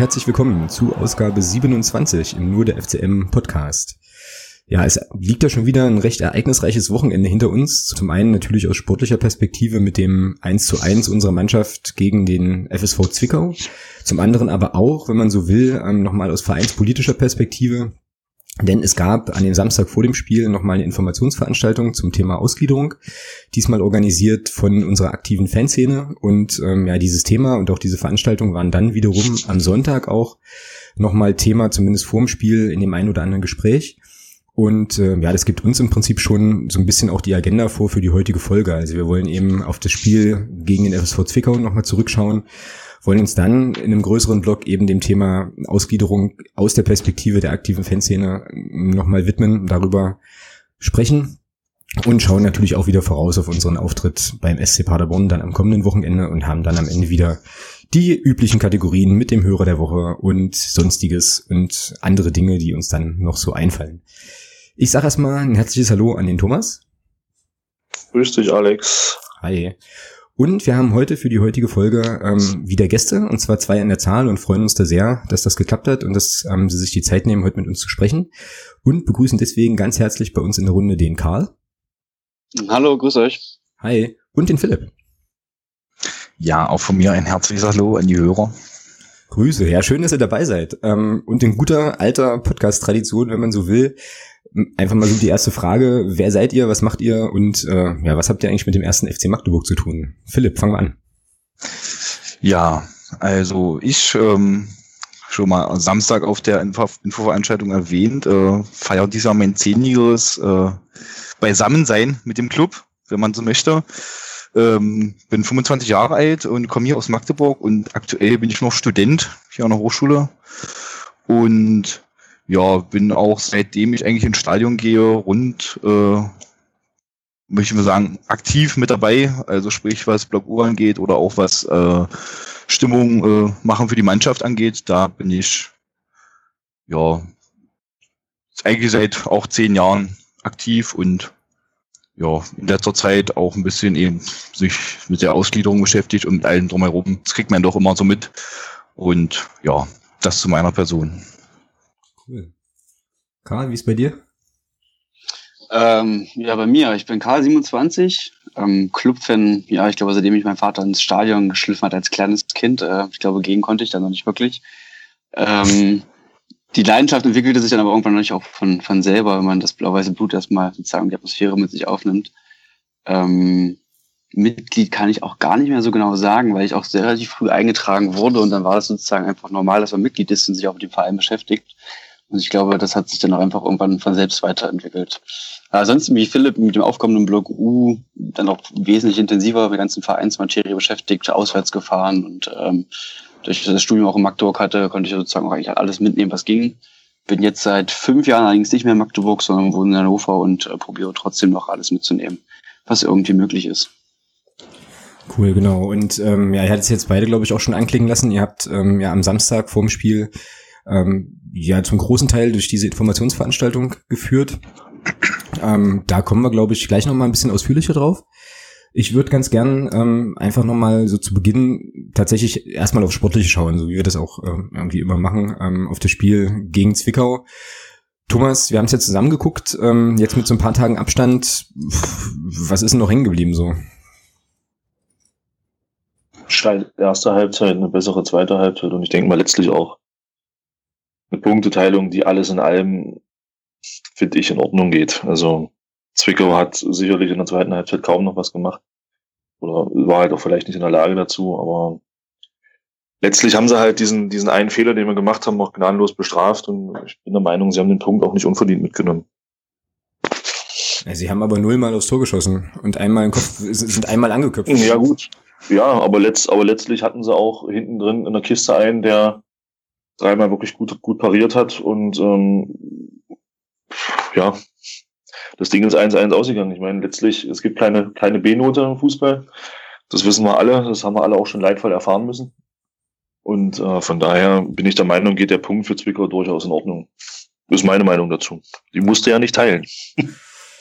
Herzlich willkommen zu Ausgabe 27 im Nur der FCM Podcast. Ja, es liegt ja schon wieder ein recht ereignisreiches Wochenende hinter uns. Zum einen natürlich aus sportlicher Perspektive mit dem 1 zu 1 unserer Mannschaft gegen den FSV Zwickau. Zum anderen aber auch, wenn man so will, ähm, nochmal aus vereinspolitischer Perspektive denn es gab an dem Samstag vor dem Spiel nochmal eine Informationsveranstaltung zum Thema Ausgliederung, diesmal organisiert von unserer aktiven Fanszene. Und ähm, ja, dieses Thema und auch diese Veranstaltung waren dann wiederum am Sonntag auch nochmal Thema, zumindest vorm Spiel, in dem einen oder anderen Gespräch. Und äh, ja, das gibt uns im Prinzip schon so ein bisschen auch die Agenda vor für die heutige Folge. Also wir wollen eben auf das Spiel gegen den FSV Zwickau nochmal zurückschauen wollen uns dann in einem größeren Blog eben dem Thema Ausgliederung aus der Perspektive der aktiven Fanszene nochmal widmen, darüber sprechen und schauen natürlich auch wieder voraus auf unseren Auftritt beim SC Paderborn dann am kommenden Wochenende und haben dann am Ende wieder die üblichen Kategorien mit dem Hörer der Woche und sonstiges und andere Dinge, die uns dann noch so einfallen. Ich sage erstmal ein herzliches Hallo an den Thomas. Grüß dich, Alex. Hi. Und wir haben heute für die heutige Folge ähm, wieder Gäste, und zwar zwei an der Zahl und freuen uns da sehr, dass das geklappt hat und dass ähm, sie sich die Zeit nehmen, heute mit uns zu sprechen. Und begrüßen deswegen ganz herzlich bei uns in der Runde den Karl. Hallo, grüß euch. Hi. Und den Philipp. Ja, auch von mir ein herzliches Hallo an die Hörer. Grüße, ja, schön, dass ihr dabei seid. Ähm, und in guter alter Podcast-Tradition, wenn man so will, einfach mal so die erste Frage. Wer seid ihr? Was macht ihr? Und äh, ja, was habt ihr eigentlich mit dem ersten FC Magdeburg zu tun? Philipp, fangen wir an. Ja, also ich ähm, schon mal Samstag auf der Info Infoveranstaltung erwähnt, äh, feiert dieser mein zehnjähriges äh, Beisammensein mit dem Club, wenn man so möchte. Ähm, bin 25 Jahre alt und komme hier aus Magdeburg und aktuell bin ich noch Student hier an der Hochschule. Und ja, bin auch seitdem ich eigentlich ins Stadion gehe, rund, äh, möchte ich mal sagen, aktiv mit dabei. Also sprich, was Block U angeht oder auch was äh, Stimmung äh, machen für die Mannschaft angeht. Da bin ich ja eigentlich seit auch zehn Jahren aktiv und ja, in letzter Zeit auch ein bisschen eben sich mit der Ausgliederung beschäftigt und mit allem drumherum. Das kriegt man doch immer so mit. Und ja, das zu meiner Person. Karl, wie ist bei dir? Ähm, ja, bei mir. Ich bin Karl, 27, ähm, Clubfan. Ja, ich glaube, seitdem ich meinen Vater ins Stadion geschliffen hat als kleines Kind. Äh, ich glaube, gehen konnte ich dann noch nicht wirklich. Ähm, die Leidenschaft entwickelte sich dann aber irgendwann nicht auch von, von selber, wenn man das blau-weiße Blut erstmal sozusagen die Atmosphäre mit sich aufnimmt. Ähm, Mitglied kann ich auch gar nicht mehr so genau sagen, weil ich auch sehr relativ früh eingetragen wurde und dann war es sozusagen einfach normal, dass man Mitglied ist und sich auch mit dem Verein beschäftigt. Und ich glaube, das hat sich dann auch einfach irgendwann von selbst weiterentwickelt. Ansonsten, wie Philipp mit dem aufkommenden Blog U dann auch wesentlich intensiver mit der ganzen Vereinsmaterie beschäftigt, auswärts gefahren und ähm, durch das Studium auch in Magdeburg hatte, konnte ich sozusagen auch eigentlich alles mitnehmen, was ging. Bin jetzt seit fünf Jahren allerdings nicht mehr in Magdeburg, sondern wohne in Hannover und äh, probiere trotzdem noch alles mitzunehmen, was irgendwie möglich ist. Cool, genau. Und ähm, ja, ihr hattet es jetzt beide, glaube ich, auch schon anklingen lassen. Ihr habt ähm, ja am Samstag vorm Spiel ähm, ja zum großen Teil durch diese Informationsveranstaltung geführt. Ähm, da kommen wir, glaube ich, gleich nochmal ein bisschen ausführlicher drauf. Ich würde ganz gern ähm, einfach nochmal so zu Beginn tatsächlich erstmal auf Sportliche schauen, so wie wir das auch ähm, irgendwie immer machen, ähm, auf das Spiel gegen Zwickau. Thomas, wir haben es jetzt zusammen geguckt, ähm, jetzt mit so ein paar Tagen Abstand. Was ist denn noch hängen geblieben so? Erste Halbzeit, eine bessere zweite Halbzeit und ich denke mal letztlich auch eine Punkteteilung, die alles in allem, finde ich, in Ordnung geht. Also Zwickau hat sicherlich in der zweiten Halbzeit kaum noch was gemacht. Oder war halt auch vielleicht nicht in der Lage dazu, aber letztlich haben sie halt diesen, diesen einen Fehler, den wir gemacht haben, auch gnadenlos bestraft und ich bin der Meinung, sie haben den Punkt auch nicht unverdient mitgenommen. Ja, sie haben aber nullmal aufs Tor geschossen und einmal im Kopf, sind einmal angeköpft. Ja, gut. Ja, aber, letzt, aber letztlich hatten sie auch hinten drin in der Kiste einen, der dreimal wirklich gut, gut pariert hat und ähm, ja, das Ding ist 1-1 ausgegangen. Ich meine, letztlich, es gibt keine, keine B-Note im Fußball. Das wissen wir alle, das haben wir alle auch schon leidvoll erfahren müssen. Und äh, von daher bin ich der Meinung, geht der Punkt für Zwickau durchaus in Ordnung. Ist meine Meinung dazu. Die musste ja nicht teilen.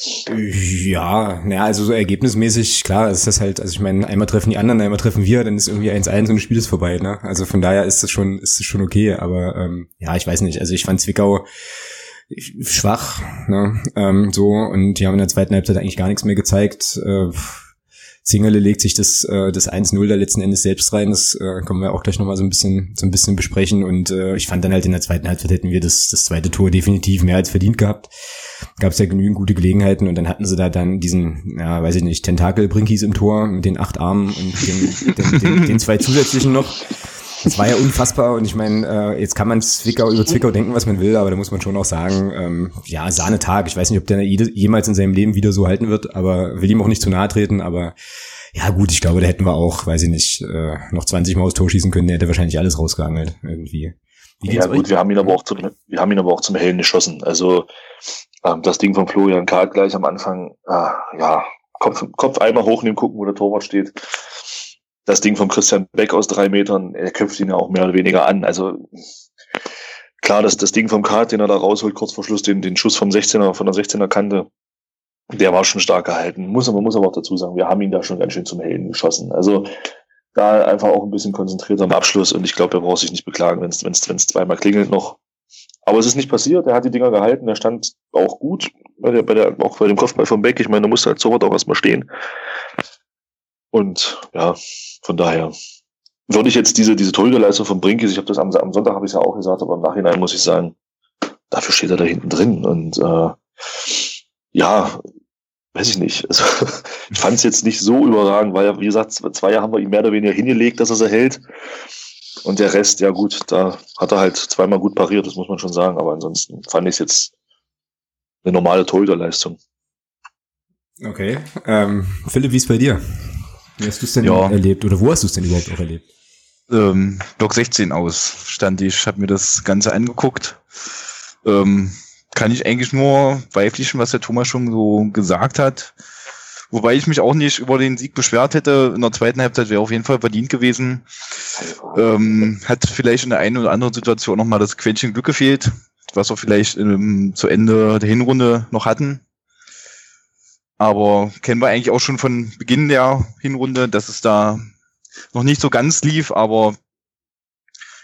Ja, naja, also so ergebnismäßig, klar, ist das halt, also ich meine, einmal treffen die anderen, einmal treffen wir, dann ist irgendwie 1-1 und das Spiel ist vorbei, ne? Also von daher ist das schon, ist das schon okay, aber ähm, ja, ich weiß nicht, also ich fand Zwickau schwach, ne? Ähm, so, und die haben in der zweiten Halbzeit eigentlich gar nichts mehr gezeigt. Äh, Zingele legt sich das, äh, das 1-0 da letzten Endes selbst rein. Das äh, können wir auch gleich nochmal so ein bisschen, so ein bisschen besprechen. Und äh, ich fand dann halt in der zweiten Halbzeit hätten wir das, das zweite Tor definitiv mehr als verdient gehabt. Gab es ja genügend gute Gelegenheiten und dann hatten sie da dann diesen, ja, weiß ich nicht, Tentakel-Brinkies im Tor mit den acht Armen und den, den, den, den zwei zusätzlichen noch. Das war ja unfassbar und ich meine, äh, jetzt kann man Zwickau über Zwickau denken, was man will, aber da muss man schon auch sagen, ähm, ja, Sahnetag. Ich weiß nicht, ob der jemals in seinem Leben wieder so halten wird, aber will ihm auch nicht zu nahe treten, aber ja gut, ich glaube, da hätten wir auch, weiß ich nicht, äh, noch 20 Mal aufs Tor schießen können, der hätte wahrscheinlich alles rausgeangelt irgendwie. Wie ja gut, euch? wir haben ihn aber auch zum, wir haben ihn aber auch zum Hellen geschossen. Also ähm, das Ding von Florian Karl gleich am Anfang, äh, ja, Kopf, Kopf einmal hochnehmen, gucken, wo der Torwart steht das Ding von Christian Beck aus drei Metern, er köpft ihn ja auch mehr oder weniger an. Also klar, dass das Ding vom Kart, den er da rausholt, kurz vor Schluss, den, den Schuss vom 16er, von der 16er Kante, der war schon stark gehalten. Muss aber, muss aber auch dazu sagen, wir haben ihn da schon ganz schön zum Helden geschossen. Also da einfach auch ein bisschen konzentrierter am Abschluss und ich glaube, er braucht sich nicht beklagen, wenn es zweimal klingelt noch. Aber es ist nicht passiert, er hat die Dinger gehalten, er stand auch gut, bei der, bei der, auch bei dem Kopfball vom Beck. Ich meine, da musste halt sofort auch erstmal stehen. Und ja, von daher würde ich jetzt diese, diese Torhüterleistung von Brinkis, ich habe das am, am Sonntag habe ich ja auch gesagt, aber im Nachhinein muss ich sagen, dafür steht er da hinten drin. Und äh, ja, weiß ich nicht. Also, ich fand es jetzt nicht so überragend, weil, wie gesagt, zwei Jahre haben wir ihn mehr oder weniger hingelegt, dass er es erhält. Und der Rest, ja gut, da hat er halt zweimal gut pariert, das muss man schon sagen. Aber ansonsten fand ich es jetzt eine normale Torhüterleistung. Okay. Ähm, Philipp, wie ist bei dir? Wie hast du es denn ja. erlebt oder wo hast du es denn überhaupt auch erlebt? Ähm, Block 16 aus stand ich, habe mir das Ganze angeguckt. Ähm, kann ich eigentlich nur beipflichten, was der Thomas schon so gesagt hat. Wobei ich mich auch nicht über den Sieg beschwert hätte. In der zweiten Halbzeit wäre auf jeden Fall verdient gewesen. Ähm, hat vielleicht in der einen oder anderen Situation nochmal das Quäntchen Glück gefehlt, was wir vielleicht ähm, zu Ende der Hinrunde noch hatten. Aber kennen wir eigentlich auch schon von Beginn der Hinrunde, dass es da noch nicht so ganz lief, aber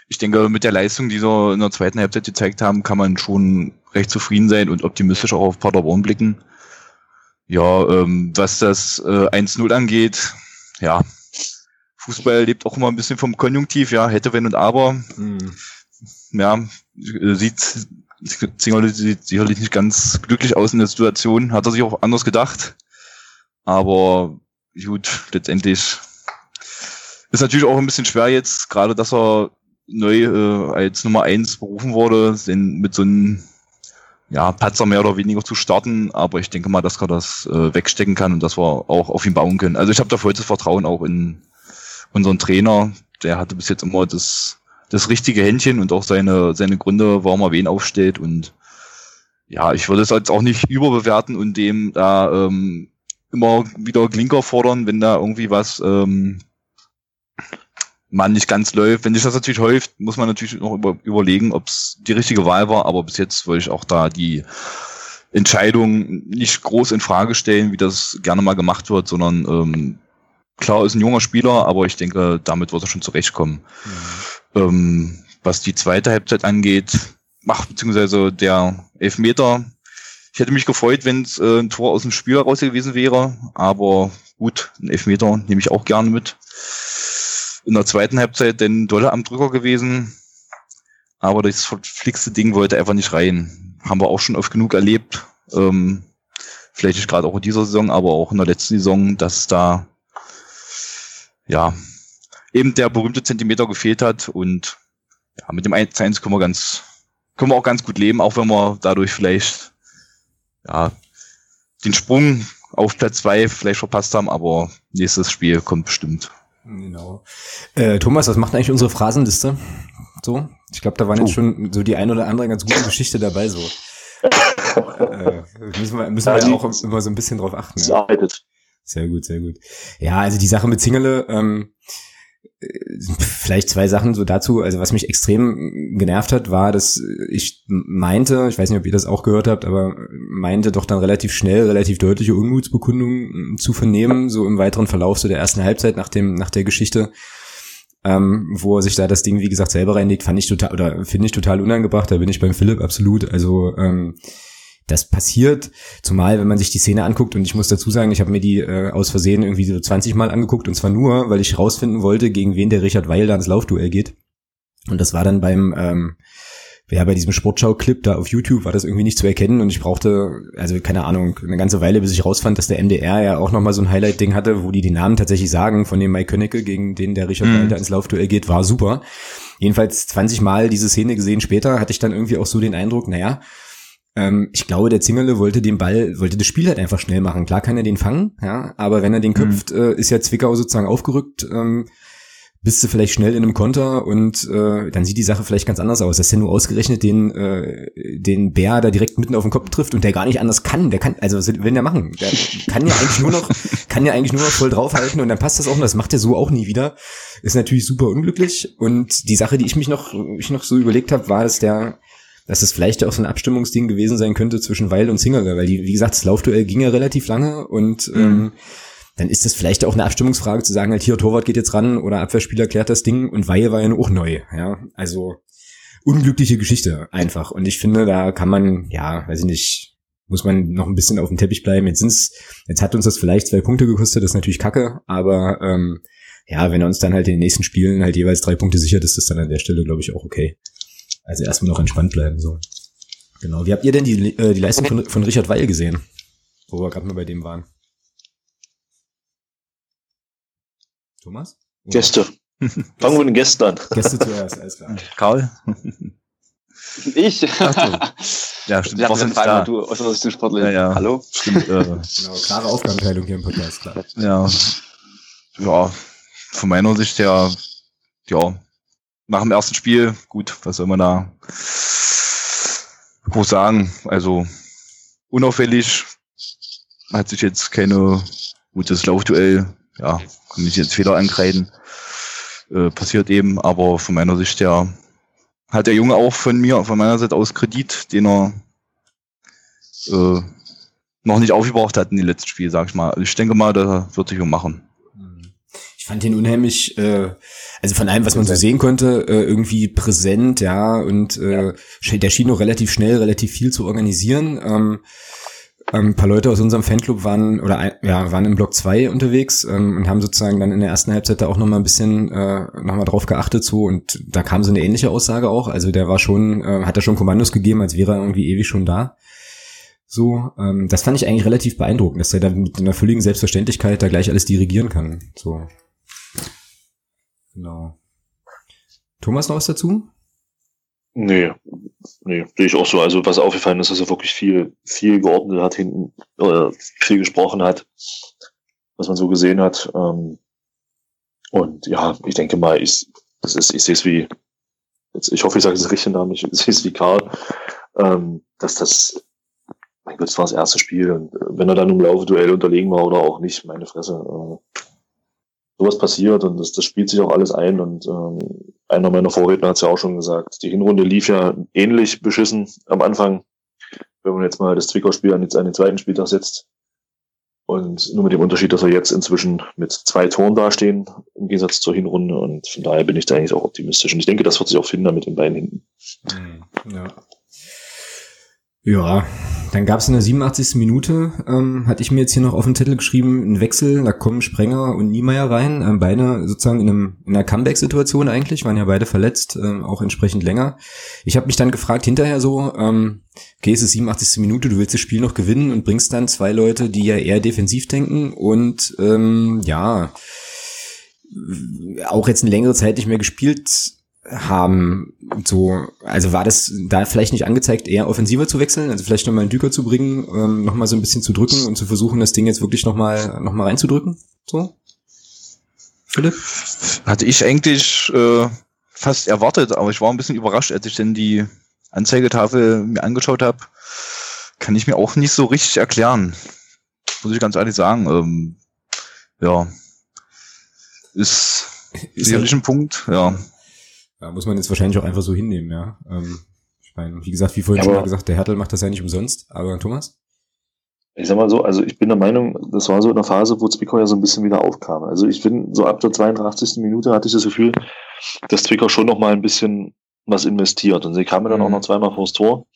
ich denke, mit der Leistung, die sie in der zweiten Halbzeit gezeigt haben, kann man schon recht zufrieden sein und optimistisch auch auf Paderborn blicken. Ja, ähm, was das äh, 1-0 angeht, ja, Fußball lebt auch immer ein bisschen vom Konjunktiv, ja, hätte, wenn und aber. Mhm. Ja, sieht Zingerle sieht sicherlich nicht ganz glücklich aus in der Situation, hat er sich auch anders gedacht. Aber gut, letztendlich ist natürlich auch ein bisschen schwer jetzt, gerade dass er neu äh, als Nummer eins berufen wurde, den mit so einem ja, Patzer mehr oder weniger zu starten, aber ich denke mal, dass er das äh, wegstecken kann und dass wir auch auf ihn bauen können. Also ich habe da vollstes Vertrauen auch in unseren Trainer, der hatte bis jetzt immer das das richtige Händchen und auch seine, seine Gründe, warum er wen aufstellt. Und ja, ich würde es jetzt auch nicht überbewerten und dem da ähm, immer wieder Klinker fordern, wenn da irgendwie was ähm, man nicht ganz läuft. Wenn sich das natürlich häuft, muss man natürlich noch über, überlegen, ob es die richtige Wahl war. Aber bis jetzt würde ich auch da die Entscheidung nicht groß in Frage stellen, wie das gerne mal gemacht wird, sondern ähm, klar ist ein junger Spieler, aber ich denke, damit wird er schon zurechtkommen. Mhm. Ähm, was die zweite Halbzeit angeht, ach, beziehungsweise der Elfmeter. Ich hätte mich gefreut, wenn es äh, ein Tor aus dem Spiel raus gewesen wäre, aber gut, ein Elfmeter nehme ich auch gerne mit. In der zweiten Halbzeit denn Dolle am Drücker gewesen, aber das verflixte Ding wollte einfach nicht rein. Haben wir auch schon oft genug erlebt. Ähm, vielleicht nicht gerade auch in dieser Saison, aber auch in der letzten Saison, dass da ja eben der berühmte Zentimeter gefehlt hat und ja, mit dem 1-1 können wir ganz, können wir auch ganz gut leben, auch wenn wir dadurch vielleicht, ja, den Sprung auf Platz 2 vielleicht verpasst haben, aber nächstes Spiel kommt bestimmt. Genau. Äh, Thomas, was macht eigentlich unsere Phrasenliste? So? Ich glaube, da waren jetzt oh. schon so die ein oder andere ganz gute Geschichte dabei, so. äh, müssen wir, müssen wir ja, auch immer so ein bisschen drauf achten. Ja. Sehr gut, sehr gut. Ja, also die Sache mit Zingele, ähm, vielleicht zwei Sachen so dazu. Also was mich extrem genervt hat, war, dass ich meinte, ich weiß nicht, ob ihr das auch gehört habt, aber meinte doch dann relativ schnell, relativ deutliche Unmutsbekundungen zu vernehmen, so im weiteren Verlauf so der ersten Halbzeit nach dem, nach der Geschichte. Ähm, wo er sich da das Ding, wie gesagt, selber reinlegt, fand ich total, oder finde ich total unangebracht, da bin ich beim Philipp absolut. Also ähm, das passiert, zumal wenn man sich die Szene anguckt und ich muss dazu sagen, ich habe mir die äh, aus Versehen irgendwie so 20 Mal angeguckt und zwar nur, weil ich rausfinden wollte, gegen wen der Richard Weil da ins Laufduell geht. Und das war dann beim ähm, ja, bei diesem Sportschau-Clip da auf YouTube war das irgendwie nicht zu erkennen und ich brauchte, also keine Ahnung, eine ganze Weile, bis ich rausfand, dass der MDR ja auch nochmal so ein Highlight-Ding hatte, wo die die Namen tatsächlich sagen von dem Mike Könnecke, gegen den der Richard mhm. ins Laufduell geht, war super. Jedenfalls 20 Mal diese Szene gesehen später, hatte ich dann irgendwie auch so den Eindruck, naja, ähm, ich glaube, der Zingerle wollte den Ball, wollte das Spiel halt einfach schnell machen. Klar kann er den fangen, ja, aber wenn er den mhm. köpft, mhm. äh, ist ja Zwickau sozusagen aufgerückt, ähm, bist du vielleicht schnell in einem Konter und äh, dann sieht die Sache vielleicht ganz anders aus. Dass er nur ausgerechnet den, äh, den Bär da direkt mitten auf den Kopf trifft und der gar nicht anders kann. Der kann, also was will der machen? Der kann ja eigentlich nur noch, kann ja eigentlich nur noch voll draufhalten und dann passt das auch und das macht er so auch nie wieder. Ist natürlich super unglücklich. Und die Sache, die ich mich noch, ich noch so überlegt habe, war, dass der dass es vielleicht auch so ein Abstimmungsding gewesen sein könnte zwischen Weil und Singerer, weil die, wie gesagt, das Laufduell ging ja relativ lange und mhm. ähm, dann ist das vielleicht auch eine Abstimmungsfrage zu sagen, halt hier, Torwart geht jetzt ran oder Abwehrspieler klärt das Ding und Weil war ja auch neu, ja, also unglückliche Geschichte einfach und ich finde, da kann man, ja, weiß ich nicht, muss man noch ein bisschen auf dem Teppich bleiben. Jetzt sind's, jetzt hat uns das vielleicht zwei Punkte gekostet, das ist natürlich kacke, aber ähm, ja, wenn er uns dann halt in den nächsten Spielen halt jeweils drei Punkte sichert, ist das dann an der Stelle, glaube ich, auch okay. Also erstmal noch entspannt bleiben, so. Genau. Wie habt ihr denn die, äh, die Leistung von, von Richard Weil gesehen? Wo wir gerade mal bei dem waren. Thomas? Oder? Gäste. Fangen wir mit den Gästen an. Gäste zuerst, alles klar. Karl? Ich? ja, stimmt. Ja, Frage, da. du aus der Sicht Sportler. Ja, ja. Hallo? Stimmt, äh, genau, klare Aufgabenteilung hier im Podcast, klar. Ja. Ja, von meiner Sicht her, ja, nach dem ersten Spiel, gut, was soll man da groß sagen? Also unauffällig, hat sich jetzt keine gutes Laufduell, ja, kann ich jetzt Fehler ankreiden. Äh, passiert eben, aber von meiner Sicht ja hat der Junge auch von mir, von meiner Seite aus Kredit, den er äh, noch nicht aufgebraucht hat in den letzten Spielen, sag ich mal. Also ich denke mal, da wird sich um machen. Ich fand ihn unheimlich, äh, also von allem, was man so sehen konnte, äh, irgendwie präsent, ja, und äh, ja. der schien noch relativ schnell, relativ viel zu organisieren. Ähm, ähm, ein paar Leute aus unserem Fanclub waren oder ja waren im Block 2 unterwegs ähm, und haben sozusagen dann in der ersten Halbzeit da auch noch mal ein bisschen äh, noch mal drauf geachtet so und da kam so eine ähnliche Aussage auch also der war schon äh, hat er schon Kommandos gegeben als wäre er irgendwie ewig schon da so ähm, das fand ich eigentlich relativ beeindruckend dass er da mit einer völligen Selbstverständlichkeit da gleich alles dirigieren kann so Genau. Thomas noch was dazu? Nee, nee, sehe ich auch so. Also was aufgefallen ist, dass er wirklich viel, viel geordnet hat hinten, oder viel gesprochen hat, was man so gesehen hat. Ähm, und ja, ich denke mal, ich, das ist, ich sehe es wie, jetzt, ich hoffe, ich sage es richtig Namen, ich sehe es wie Karl, ähm, dass das, mein Gott, das war das erste Spiel. Und wenn er dann im Laufe Duell unterlegen war oder auch nicht, meine Fresse, äh, sowas passiert und das, das spielt sich auch alles ein. Und ähm, einer meiner Vorredner hat es ja auch schon gesagt, die Hinrunde lief ja ähnlich beschissen am Anfang, wenn man jetzt mal das Zwickau-Spiel an, an den zweiten Spieltag setzt. Und nur mit dem Unterschied, dass wir jetzt inzwischen mit zwei Toren dastehen, im Gegensatz zur Hinrunde. Und von daher bin ich da eigentlich auch optimistisch. Und ich denke, das wird sich auch finden mit den beiden hinten. Mhm. Ja. Ja, dann gab es in der 87. Minute, ähm, hatte ich mir jetzt hier noch auf den Titel geschrieben, einen Wechsel, da kommen Sprenger und Niemeyer rein, ähm, beide sozusagen in, einem, in einer Comeback-Situation eigentlich, waren ja beide verletzt, ähm, auch entsprechend länger. Ich habe mich dann gefragt hinterher so, ähm, okay, es ist 87. Minute, du willst das Spiel noch gewinnen und bringst dann zwei Leute, die ja eher defensiv denken und ähm, ja, auch jetzt eine längere Zeit nicht mehr gespielt haben. So, also war das da vielleicht nicht angezeigt, eher offensiver zu wechseln, also vielleicht nochmal einen Düker zu bringen, ähm, nochmal so ein bisschen zu drücken und zu versuchen, das Ding jetzt wirklich nochmal noch mal reinzudrücken? So? Philipp? Hatte ich eigentlich äh, fast erwartet, aber ich war ein bisschen überrascht, als ich denn die Anzeigetafel mir angeschaut habe. Kann ich mir auch nicht so richtig erklären. Muss ich ganz ehrlich sagen. Ähm, ja. Ist sicherlich ein Punkt, ja. Ja. Muss man jetzt wahrscheinlich auch einfach so hinnehmen, ja. Ähm, ich meine, wie gesagt, wie vorhin Aber- schon mal gesagt, der Hertel macht das ja nicht umsonst, aber Thomas? Ich sag mal so, also ich bin der Meinung, das war so in der Phase, wo Zwickau ja so ein bisschen wieder aufkam. Also ich finde, so ab der 82. Minute hatte ich das Gefühl, dass Zwickau schon noch mal ein bisschen was investiert. Und sie kamen dann Mhm. auch noch zweimal vors Tor.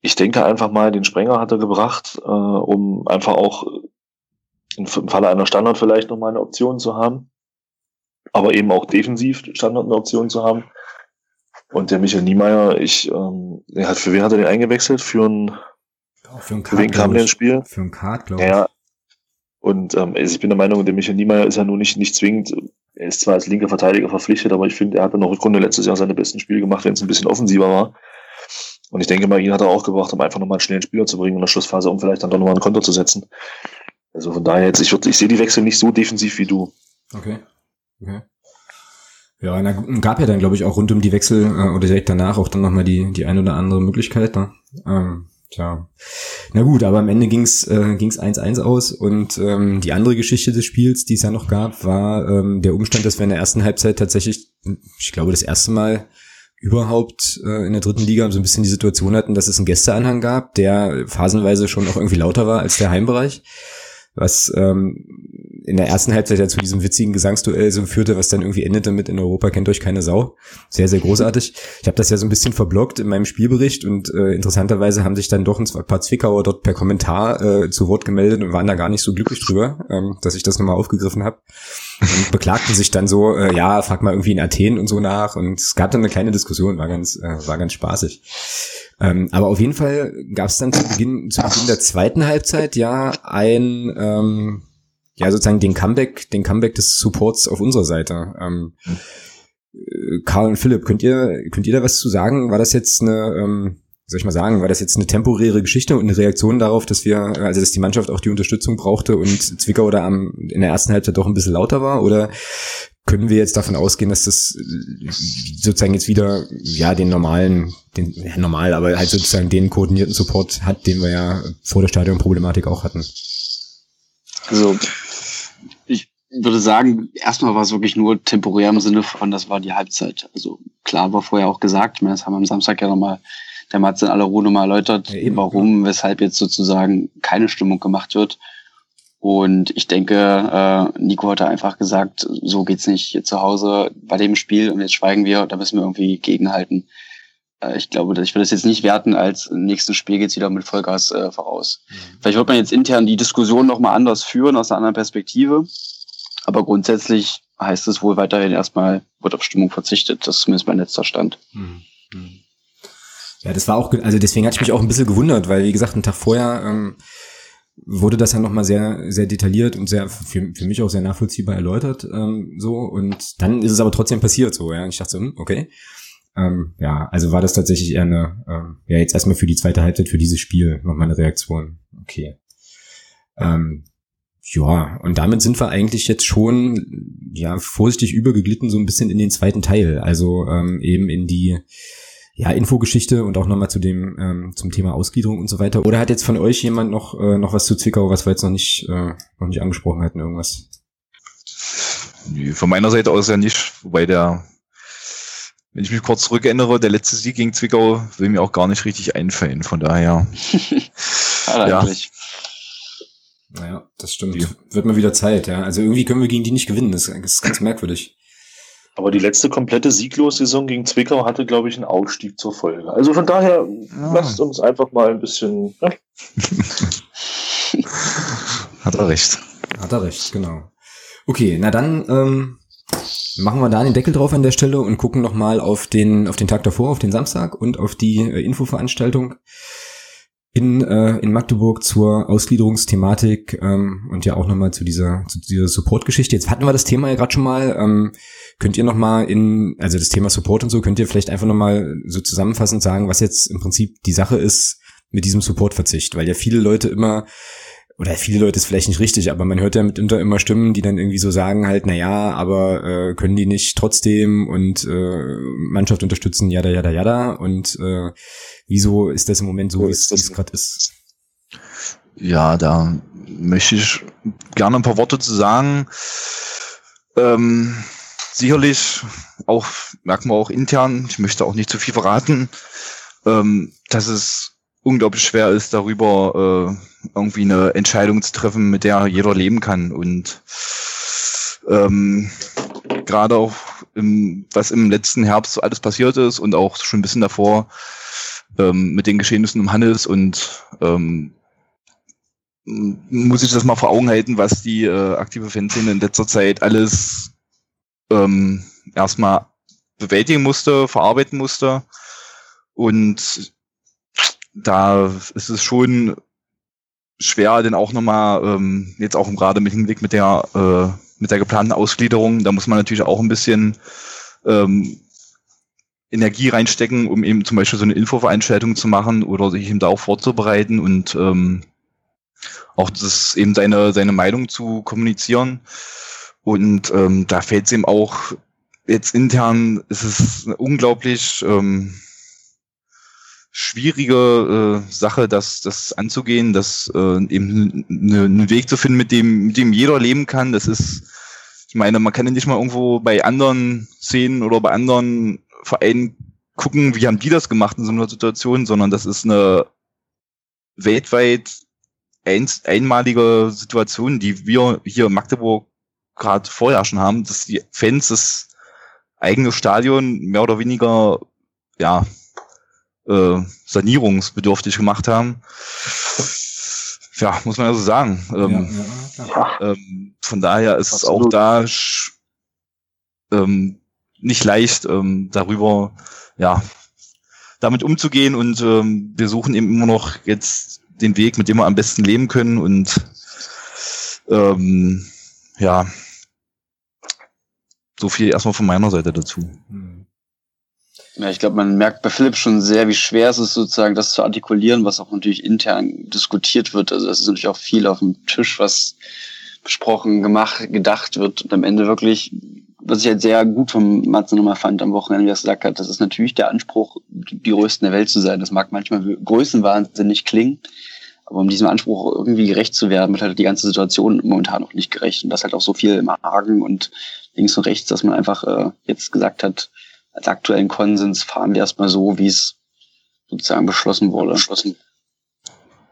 Ich denke einfach mal, den Sprenger hat er gebracht, äh, um einfach auch im im Falle einer Standard vielleicht noch mal eine Option zu haben. Aber eben auch defensiv Standard eine Option zu haben. Und der Michael Niemeyer, ich, ähm, er hat, für wen hat er den eingewechselt? Für einen, Auch für einen für wen kam der ins Spiel? Für einen Card, glaube ich. Ja, ja. Und ähm, also ich bin der Meinung, der Michael Niemeyer ist ja nun nicht, nicht zwingend, er ist zwar als linker Verteidiger verpflichtet, aber ich finde, er hat in der Rückrunde letztes Jahr seine besten Spiele gemacht, wenn es ein bisschen offensiver war. Und ich denke mal, ihn hat er auch gebracht, um einfach nochmal einen schnellen Spieler zu bringen in der Schlussphase, um vielleicht dann doch nochmal einen Konter zu setzen. Also von daher jetzt, ich, würd, ich sehe die Wechsel nicht so defensiv wie du. Okay. Okay. Ja, na, gab ja dann, glaube ich, auch rund um die Wechsel äh, oder direkt danach auch dann nochmal die, die ein oder andere Möglichkeit. Ne? Ähm, tja. Na gut, aber am Ende ging's äh, ging's 1-1 aus und ähm, die andere Geschichte des Spiels, die es ja noch gab, war ähm, der Umstand, dass wir in der ersten Halbzeit tatsächlich, ich glaube, das erste Mal überhaupt äh, in der dritten Liga so ein bisschen die Situation hatten, dass es einen Gästeanhang gab, der phasenweise schon auch irgendwie lauter war als der Heimbereich was ähm, in der ersten Halbzeit ja zu diesem witzigen Gesangsduell so führte, was dann irgendwie endete mit in Europa kennt euch keine Sau. Sehr, sehr großartig. Ich habe das ja so ein bisschen verblockt in meinem Spielbericht und äh, interessanterweise haben sich dann doch ein paar Zwickauer dort per Kommentar äh, zu Wort gemeldet und waren da gar nicht so glücklich drüber, ähm, dass ich das nochmal aufgegriffen habe. Und beklagten sich dann so, äh, ja, frag mal irgendwie in Athen und so nach. Und es gab dann eine kleine Diskussion, war ganz, äh, war ganz spaßig. Ähm, aber auf jeden Fall gab es dann zu Beginn, zu Beginn der zweiten Halbzeit ja ein, ähm, ja sozusagen den Comeback, den Comeback des Supports auf unserer Seite. Ähm, äh, Karl und Philipp, könnt ihr, könnt ihr da was zu sagen? War das jetzt eine, ähm, soll ich mal sagen, war das jetzt eine temporäre Geschichte und eine Reaktion darauf, dass wir, also dass die Mannschaft auch die Unterstützung brauchte und Zwickau da am, in der ersten Halbzeit doch ein bisschen lauter war? Oder können wir jetzt davon ausgehen, dass das äh, sozusagen jetzt wieder ja den normalen, den ja, normal, aber halt sozusagen den koordinierten Support hat, den wir ja vor der Stadionproblematik auch hatten. Also ich würde sagen, erstmal war es wirklich nur temporär im Sinne von, das war die Halbzeit. Also klar war vorher auch gesagt, ich meine, das haben wir am Samstag ja nochmal, der Mats in aller Ruhe nochmal erläutert, Ja, eben. warum, weshalb jetzt sozusagen keine Stimmung gemacht wird. Und ich denke, äh, Nico hat da einfach gesagt, so geht's nicht hier zu Hause bei dem Spiel und jetzt schweigen wir, da müssen wir irgendwie gegenhalten. Äh, ich glaube, ich würde das jetzt nicht werten, als im nächsten Spiel geht's wieder mit Vollgas äh, voraus. Vielleicht wird man jetzt intern die Diskussion nochmal anders führen, aus einer anderen Perspektive. Aber grundsätzlich heißt es wohl weiterhin erstmal, wird auf Stimmung verzichtet. Das ist zumindest mein letzter Stand. Mhm. Ja, das war auch, also deswegen hatte ich mich auch ein bisschen gewundert, weil wie gesagt, einen Tag vorher ähm, wurde das ja nochmal sehr, sehr detailliert und sehr für, für mich auch sehr nachvollziehbar erläutert, ähm, so und dann ist es aber trotzdem passiert so, ja. Und ich dachte hm, okay. Ähm, ja, also war das tatsächlich eher eine, ähm, ja, jetzt erstmal für die zweite Halbzeit, für dieses Spiel nochmal eine Reaktion. Okay. Ähm, ja, und damit sind wir eigentlich jetzt schon, ja, vorsichtig übergeglitten so ein bisschen in den zweiten Teil, also ähm, eben in die, ja, Infogeschichte und auch nochmal zu dem, ähm, zum Thema Ausgliederung und so weiter. Oder hat jetzt von euch jemand noch, äh, noch was zu Zwickau, was wir jetzt noch nicht, äh, noch nicht angesprochen hatten, irgendwas? Von meiner Seite aus ja nicht, wobei der, wenn ich mich kurz zurückerinnere, der letzte Sieg gegen Zwickau will mir auch gar nicht richtig einfallen. Von daher, Ja. eigentlich. Naja, das stimmt. Ja. Wird mal wieder Zeit, ja. Also irgendwie können wir gegen die nicht gewinnen. Das ist ganz merkwürdig. Aber die letzte komplette Sieglos-Saison gegen Zwickau hatte, glaube ich, einen Ausstieg zur Folge. Also von daher, Ja. lasst uns einfach mal ein bisschen, ja, hat er recht. Hat er recht, genau. Okay, na dann ähm, machen wir da den Deckel drauf an der Stelle und gucken nochmal auf den, auf den Tag davor, auf den Samstag und auf die äh, Infoveranstaltung in, äh, in Magdeburg zur Ausgliederungsthematik ähm, und ja auch nochmal zu dieser, zu dieser Support-Geschichte. Jetzt hatten wir das Thema ja gerade schon mal. Ähm, könnt ihr nochmal in, also das Thema Support und so, könnt ihr vielleicht einfach nochmal so zusammenfassend sagen, was jetzt im Prinzip die Sache ist mit diesem Supportverzicht, weil ja viele Leute immer oder viele Leute ist vielleicht nicht richtig, aber man hört ja mitunter immer Stimmen, die dann irgendwie so sagen halt, na ja, aber äh, können die nicht trotzdem und äh, Mannschaft unterstützen, jada, jada, jada und äh, wieso ist das im Moment so, wie es gerade ist? Ja, da möchte ich gerne ein paar Worte zu sagen. Ähm, sicherlich auch, merken wir auch intern, ich möchte auch nicht zu viel verraten, ähm, dass es unglaublich schwer ist, darüber äh, irgendwie eine Entscheidung zu treffen, mit der jeder leben kann. Und ähm, gerade auch im, was im letzten Herbst so alles passiert ist und auch schon ein bisschen davor ähm, mit den Geschehnissen um Hannes und ähm, muss ich das mal vor Augen halten, was die äh, aktive Fanszene in letzter Zeit alles ähm, erstmal bewältigen musste, verarbeiten musste. Und da ist es schon schwer, denn auch nochmal, ähm, jetzt auch gerade mit Hinblick mit der, äh, mit der geplanten Ausgliederung, da muss man natürlich auch ein bisschen ähm, Energie reinstecken, um eben zum Beispiel so eine Infoveranstaltung zu machen oder sich eben da auch vorzubereiten und ähm, auch das eben seine, seine Meinung zu kommunizieren. Und ähm, da fällt es ihm auch jetzt intern, ist es eine unglaublich ähm, schwierige äh, Sache, das, das anzugehen, das äh, eben ne, einen Weg zu finden, mit dem, mit dem jeder leben kann. Das ist, ich meine, man kann ja nicht mal irgendwo bei anderen Szenen oder bei anderen Vereinen gucken, wie haben die das gemacht in so einer Situation, sondern das ist eine weltweit ein, einmalige Situation, die wir hier in Magdeburg gerade vorherrschen haben, dass die Fans das eigene Stadion mehr oder weniger ja äh, sanierungsbedürftig gemacht haben. Ja, muss man ja so sagen. Ähm, ja, ja, ähm, von daher ist es auch da ähm, nicht leicht, ähm, darüber ja damit umzugehen und ähm, wir suchen eben immer noch jetzt den Weg, mit dem wir am besten leben können und ähm, ja, so viel erstmal von meiner Seite dazu. Hm. Ja, ich glaube, man merkt bei Philipp schon sehr, wie schwer es ist, sozusagen das zu artikulieren, was auch natürlich intern diskutiert wird. Also es ist natürlich auch viel auf dem Tisch, was besprochen, gemacht, gedacht wird und am Ende wirklich, was ich halt sehr gut vom Matze nochmal fand am Wochenende, wie er gesagt hat, das ist natürlich der Anspruch, die Größten der Welt zu sein. Das mag manchmal größenwahnsinnig klingen, aber um diesem Anspruch irgendwie gerecht zu werden, wird halt die ganze Situation momentan noch nicht gerecht. Und das halt auch so viel im Argen und links und rechts, dass man einfach äh, jetzt gesagt hat, als aktuellen Konsens fahren wir erstmal so, wie es sozusagen beschlossen wurde. Beschlossen.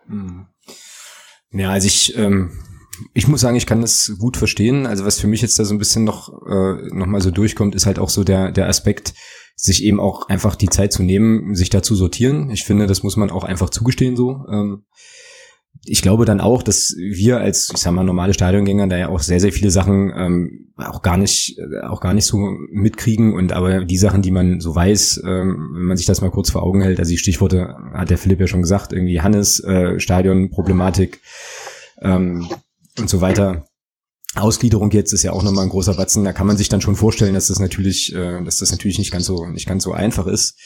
Hm. Ja, also ich, ähm, ich muss sagen, ich kann das gut verstehen. Also was für mich jetzt da so ein bisschen noch, äh, noch mal so durchkommt, ist halt auch so der, der Aspekt, sich eben auch einfach die Zeit zu nehmen, sich da zu sortieren. Ich finde, das muss man auch einfach zugestehen so. Ähm, ich glaube dann auch, dass wir als, ich sag mal, normale Stadiongänger da ja auch sehr, sehr viele Sachen ähm, auch gar nicht, äh, auch gar nicht so mitkriegen und aber die Sachen, die man so weiß, ähm, wenn man sich das mal kurz vor Augen hält, also die Stichworte hat der Philipp ja schon gesagt, irgendwie Hannes, äh, Stadionproblematik ähm, und so weiter. Ausgliederung jetzt ist ja auch nochmal ein großer Batzen. Da kann man sich dann schon vorstellen, dass das natürlich, äh, dass das natürlich nicht ganz so nicht ganz so einfach ist.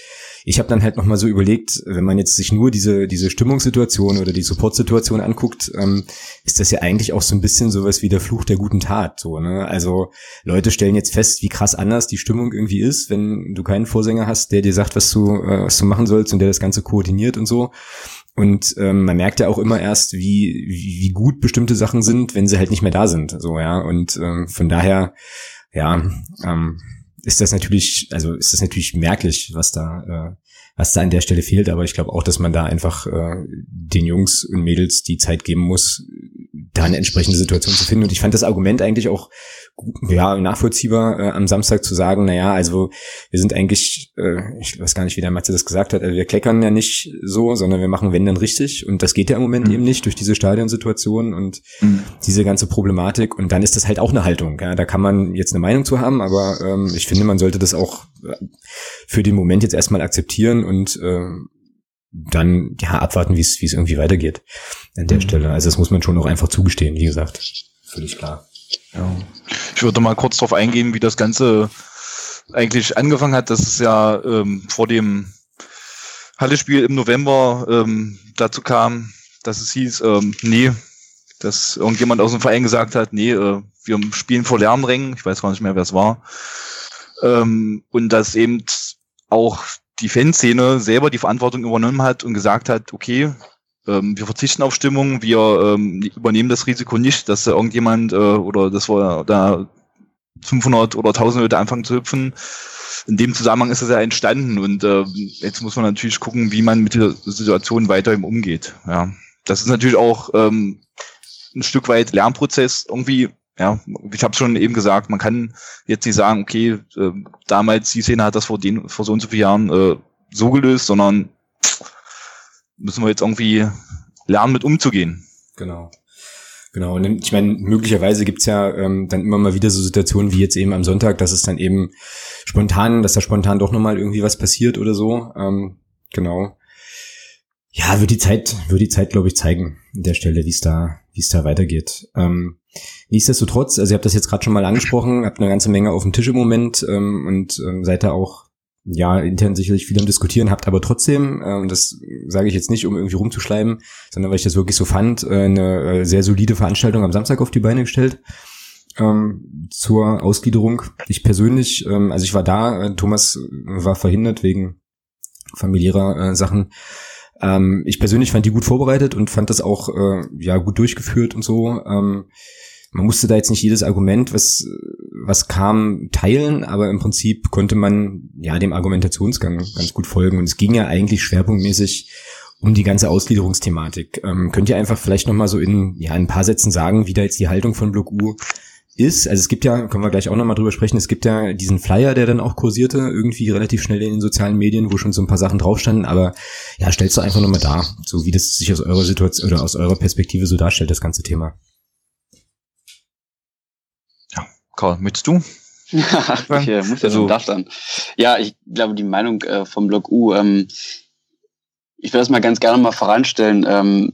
Ich habe dann halt nochmal so überlegt, wenn man jetzt sich nur diese diese Stimmungssituation oder die Supportsituation anguckt, ähm, ist das ja eigentlich auch so ein bisschen sowas wie der Fluch der guten Tat. So, ne? Also Leute stellen jetzt fest, wie krass anders die Stimmung irgendwie ist, wenn du keinen Vorsänger hast, der dir sagt, was du äh, was du machen sollst und der das Ganze koordiniert und so. Und ähm, man merkt ja auch immer erst, wie, wie, wie gut bestimmte Sachen sind, wenn sie halt nicht mehr da sind. So, ja. Und ähm, von daher, ja, ähm, ist das natürlich, also ist das natürlich merklich, was da, äh, was da an der Stelle fehlt. Aber ich glaube auch, dass man da einfach äh, den Jungs und Mädels die Zeit geben muss, da eine entsprechende Situation zu finden. Und ich fand das Argument eigentlich auch ja, nachvollziehbar äh, am Samstag zu sagen, na ja, also wir sind eigentlich, äh, ich weiß gar nicht, wie der Matze das gesagt hat, also wir kleckern ja nicht so, sondern wir machen wenn dann richtig und das geht ja im Moment mhm. eben nicht durch diese Stadionsituation und mhm. diese ganze Problematik und dann ist das halt auch eine Haltung, ja, da kann man jetzt eine Meinung zu haben, aber ähm, ich finde, man sollte das auch für den Moment jetzt erstmal akzeptieren und äh, dann ja abwarten, wie es wie es irgendwie weitergeht an der mhm. Stelle. Also das muss man schon auch einfach zugestehen, wie gesagt, völlig klar. Ja. Ich würde mal kurz darauf eingehen, wie das Ganze eigentlich angefangen hat. Das ist ja ähm, vor dem Halle-Spiel im November ähm, dazu kam, dass es hieß, ähm, nee, dass irgendjemand aus dem Verein gesagt hat, nee, äh, wir spielen vor leeren Rängen. Ich weiß gar nicht mehr, wer es war. Ähm, und dass eben auch die Fanszene selber die Verantwortung übernommen hat und gesagt hat, okay, ähm, wir verzichten auf Stimmung, wir ähm, übernehmen das Risiko nicht, dass irgendjemand äh, oder dass wir da 500 oder 1000 Leute anfangen zu hüpfen. In dem Zusammenhang ist das ja entstanden und äh, jetzt muss man natürlich gucken, wie man mit der Situation weiter umgeht. Ja, das ist natürlich auch ähm, ein Stück weit Lernprozess irgendwie. Ja, ich habe schon eben gesagt, man kann jetzt nicht sagen, okay, äh, damals die Szene hat das vor, den, vor so und so vielen Jahren äh, so gelöst, sondern müssen wir jetzt irgendwie lernen, mit umzugehen. Genau. Genau, und ich meine, möglicherweise gibt's ja ähm, dann immer mal wieder so Situationen wie jetzt eben am Sonntag, dass es dann eben spontan, dass da spontan doch nochmal irgendwie was passiert oder so. Ähm, genau. Ja, wird die Zeit, wird die Zeit, glaube ich, zeigen an der Stelle, wie es da, wie es da weitergeht. Ähm, nichtsdestotrotz, also ihr habt das jetzt gerade schon mal angesprochen, habt eine ganze Menge auf dem Tisch im Moment ähm, und ähm, seid da auch ja, intern sicherlich viel am Diskutieren habt, aber trotzdem, äh, und das sage ich jetzt nicht, um irgendwie rumzuschleimen, sondern weil ich das wirklich so fand, äh, eine äh, sehr solide Veranstaltung am Samstag auf die Beine gestellt ähm, zur Ausgliederung. Ich persönlich, ähm, also ich war da, äh, Thomas war verhindert wegen familiärer äh, Sachen. Ähm, ich persönlich fand die gut vorbereitet und fand das auch äh, ja gut durchgeführt und so. Ähm, man musste da jetzt nicht jedes Argument, was, was kam, teilen, aber im Prinzip konnte man ja dem Argumentationsgang ganz gut folgen. Und es ging ja eigentlich schwerpunktmäßig um die ganze Ausgliederungsthematik. Ähm, könnt ihr einfach vielleicht nochmal so in, ja, in ein paar Sätzen sagen, wie da jetzt die Haltung von Block U ist? Also es gibt ja, können wir gleich auch nochmal drüber sprechen, es gibt ja diesen Flyer, der dann auch kursierte, irgendwie relativ schnell in den sozialen Medien, wo schon so ein paar Sachen draufstanden, aber ja, stellst du einfach nochmal dar, so wie das sich aus eurer Situation oder aus eurer Perspektive so darstellt, das ganze Thema. Karl, möchtest du? Ja, ich äh, muss ja also, schon darf dann. Ja, ich glaube, die Meinung äh, vom Block U, ähm, ich will das mal ganz gerne mal voranstellen, ähm,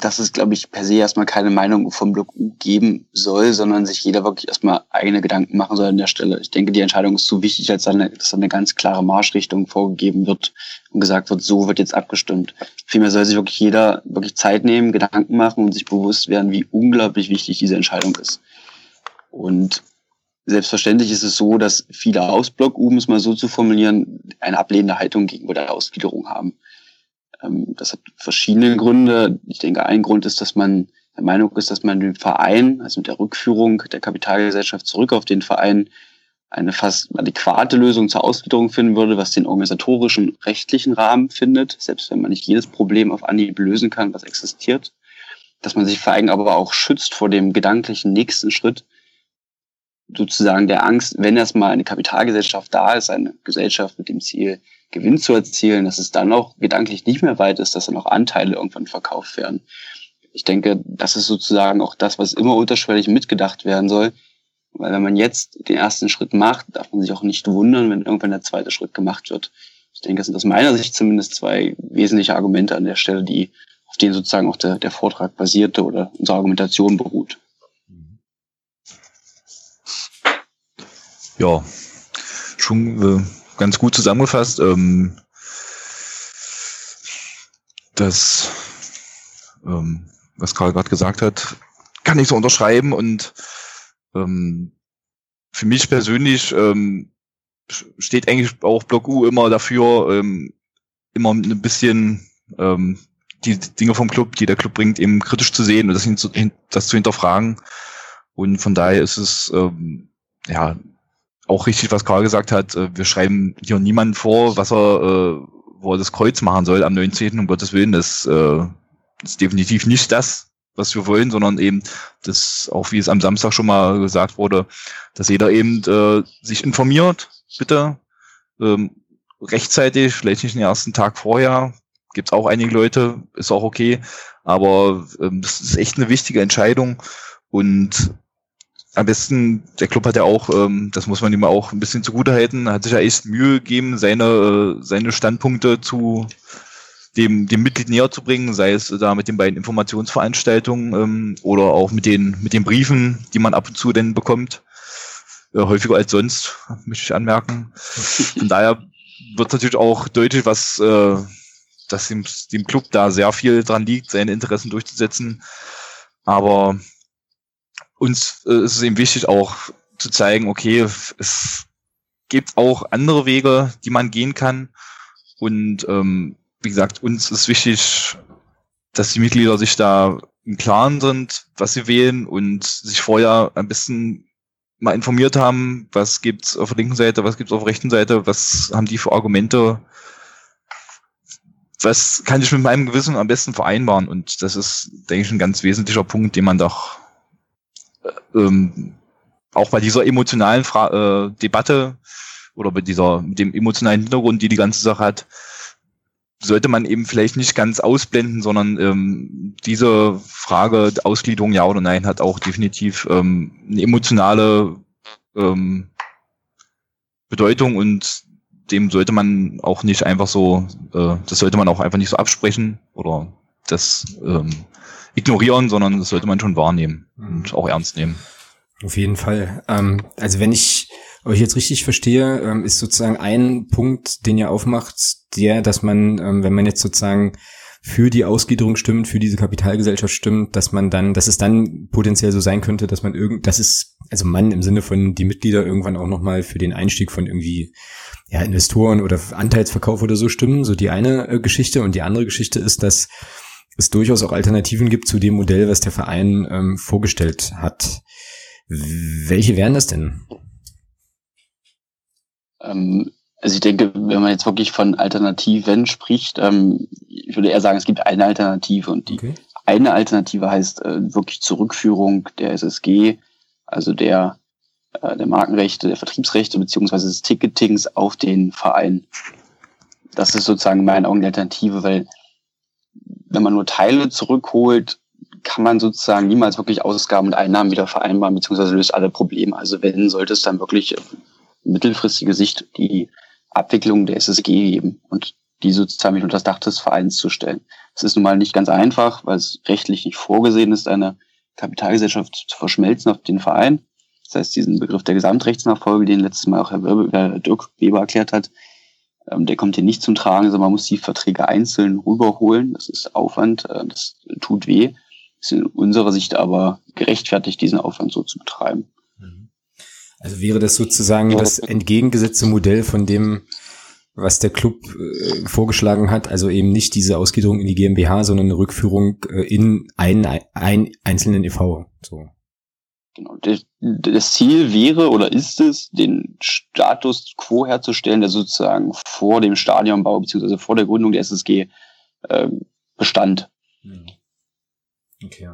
dass es, glaube ich, per se erstmal keine Meinung vom Block U geben soll, sondern sich jeder wirklich erstmal eigene Gedanken machen soll an der Stelle. Ich denke, die Entscheidung ist zu wichtig, als eine, dass eine ganz klare Marschrichtung vorgegeben wird und gesagt wird, so wird jetzt abgestimmt. Vielmehr soll sich wirklich jeder wirklich Zeit nehmen, Gedanken machen und sich bewusst werden, wie unglaublich wichtig diese Entscheidung ist. Und selbstverständlich ist es so, dass viele aus Block U, um es mal so zu formulieren, eine ablehnende Haltung gegenüber der Ausgliederung haben. Ähm, das hat verschiedene Gründe. Ich denke, ein Grund ist, dass man der Meinung ist, dass man den Verein, also mit der Rückführung der Kapitalgesellschaft zurück auf den Verein, eine fast adäquate Lösung zur Ausgliederung finden würde, was den organisatorischen, rechtlichen Rahmen findet, selbst wenn man nicht jedes Problem auf Anhieb lösen kann, was existiert. Dass man sich allem aber auch schützt vor dem gedanklichen nächsten Schritt, sozusagen der Angst, wenn erstmal eine Kapitalgesellschaft da ist, eine Gesellschaft mit dem Ziel, Gewinn zu erzielen, dass es dann auch gedanklich nicht mehr weit ist, dass dann auch Anteile irgendwann verkauft werden. Ich denke, das ist sozusagen auch das, was immer unterschwellig mitgedacht werden soll. Weil wenn man jetzt den ersten Schritt macht, darf man sich auch nicht wundern, wenn irgendwann der zweite Schritt gemacht wird. Ich denke, das sind aus meiner Sicht zumindest zwei wesentliche Argumente an der Stelle, die auf denen sozusagen auch der, der Vortrag basierte oder unsere Argumentation beruht. Ja, schon äh, ganz gut zusammengefasst. Ähm, das, ähm, was Karl gerade gesagt hat, kann ich so unterschreiben und ähm, für mich persönlich ähm, steht eigentlich auch Block U immer dafür, ähm, immer ein bisschen ähm, die Dinge vom Club, die der Club bringt, eben kritisch zu sehen und das, das zu hinterfragen. Und von daher ist es ähm, ja auch richtig, was Karl gesagt hat. Äh, wir schreiben hier niemanden vor, was er, äh, wo er das Kreuz machen soll am 19. Um Gottes Willen. Das äh, ist definitiv nicht das, was wir wollen, sondern eben das, auch wie es am Samstag schon mal gesagt wurde, dass jeder eben äh, sich informiert, bitte. Ähm, rechtzeitig, vielleicht nicht den ersten Tag vorher. Gibt es auch einige Leute, ist auch okay. Aber ähm, das ist echt eine wichtige Entscheidung. Und am besten, der Club hat ja auch, ähm, das muss man ihm auch ein bisschen zugute halten, hat sich ja echt Mühe gegeben, seine, äh, seine Standpunkte zu dem, dem Mitglied näher zu bringen, sei es da mit den beiden Informationsveranstaltungen ähm, oder auch mit den, mit den Briefen, die man ab und zu denn bekommt. Äh, häufiger als sonst, möchte ich anmerken. Von daher wird natürlich auch deutlich, was äh, dass dem, dem Club da sehr viel dran liegt, seine Interessen durchzusetzen. Aber uns äh, ist es eben wichtig auch zu zeigen, okay, es gibt auch andere Wege, die man gehen kann. Und ähm, wie gesagt, uns ist wichtig, dass die Mitglieder sich da im Klaren sind, was sie wählen und sich vorher ein bisschen mal informiert haben, was gibt's auf der linken Seite, was gibt's auf der rechten Seite, was haben die für Argumente, was kann ich mit meinem Gewissen am besten vereinbaren? Und das ist, denke ich, ein ganz wesentlicher Punkt, den man doch ähm, auch bei dieser emotionalen Fra äh, Debatte oder bei dieser, mit dem emotionalen Hintergrund, die die ganze Sache hat, sollte man eben vielleicht nicht ganz ausblenden, sondern ähm, diese Frage Ausgliederung ja oder nein hat auch definitiv ähm, eine emotionale ähm, Bedeutung und dem sollte man auch nicht einfach so, äh, das sollte man auch einfach nicht so absprechen oder das ähm, ignorieren, sondern das sollte man schon wahrnehmen und auch ernst nehmen. Auf jeden Fall. Ähm, also wenn ich euch jetzt richtig verstehe, ähm, ist sozusagen ein Punkt, den ihr aufmacht, der, dass man, ähm, wenn man jetzt sozusagen für die Ausgliederung stimmt, für diese Kapitalgesellschaft stimmt, dass man dann, dass es dann potenziell so sein könnte, dass man irgend, das ist, also man im Sinne von die Mitglieder irgendwann auch nochmal für den Einstieg von irgendwie ja, Investoren oder Anteilsverkauf oder so stimmen, so die eine äh, Geschichte. Und die andere Geschichte ist, dass es durchaus auch Alternativen gibt zu dem Modell, was der Verein ähm, vorgestellt hat. Welche wären das denn? Ähm, also ich denke, wenn man jetzt wirklich von Alternativen spricht, ähm, ich würde eher sagen, es gibt eine Alternative und die okay. eine Alternative heißt äh, wirklich Zurückführung der SSG, also der äh, der Markenrechte, der Vertriebsrechte beziehungsweise des Ticketings auf den Verein. Das ist sozusagen in meinen Augen die Alternative, weil wenn man nur Teile zurückholt, kann man sozusagen niemals wirklich Ausgaben und Einnahmen wieder vereinbaren, beziehungsweise löst alle Probleme. Also wenn, sollte es dann wirklich mittelfristige Sicht die Abwicklung der SSG geben und die sozusagen mit unter das Dach des Vereins zu stellen. Es ist nun mal nicht ganz einfach, weil es rechtlich nicht vorgesehen ist, eine Kapitalgesellschaft zu verschmelzen auf den Verein. Das heißt, diesen Begriff der Gesamtrechtsnachfolge, den letztes Mal auch Herr, Herr Dirk Weber erklärt hat, der kommt hier nicht zum Tragen, sondern man muss die Verträge einzeln rüberholen. Das ist Aufwand, äh, das tut weh. Ist in unserer Sicht aber gerechtfertigt, diesen Aufwand so zu betreiben. Mhm. Also wäre das sozusagen das entgegengesetzte Modell von dem, was der Club äh, vorgeschlagen hat, also eben nicht diese Ausgliederung in die GmbH, sondern eine Rückführung äh, in einen, einen einzelnen e.V. So. Genau. Das Ziel wäre oder ist es, den Status quo herzustellen, der sozusagen vor dem Stadionbau bzw. vor der Gründung der SSG äh, bestand. Hm. Okay.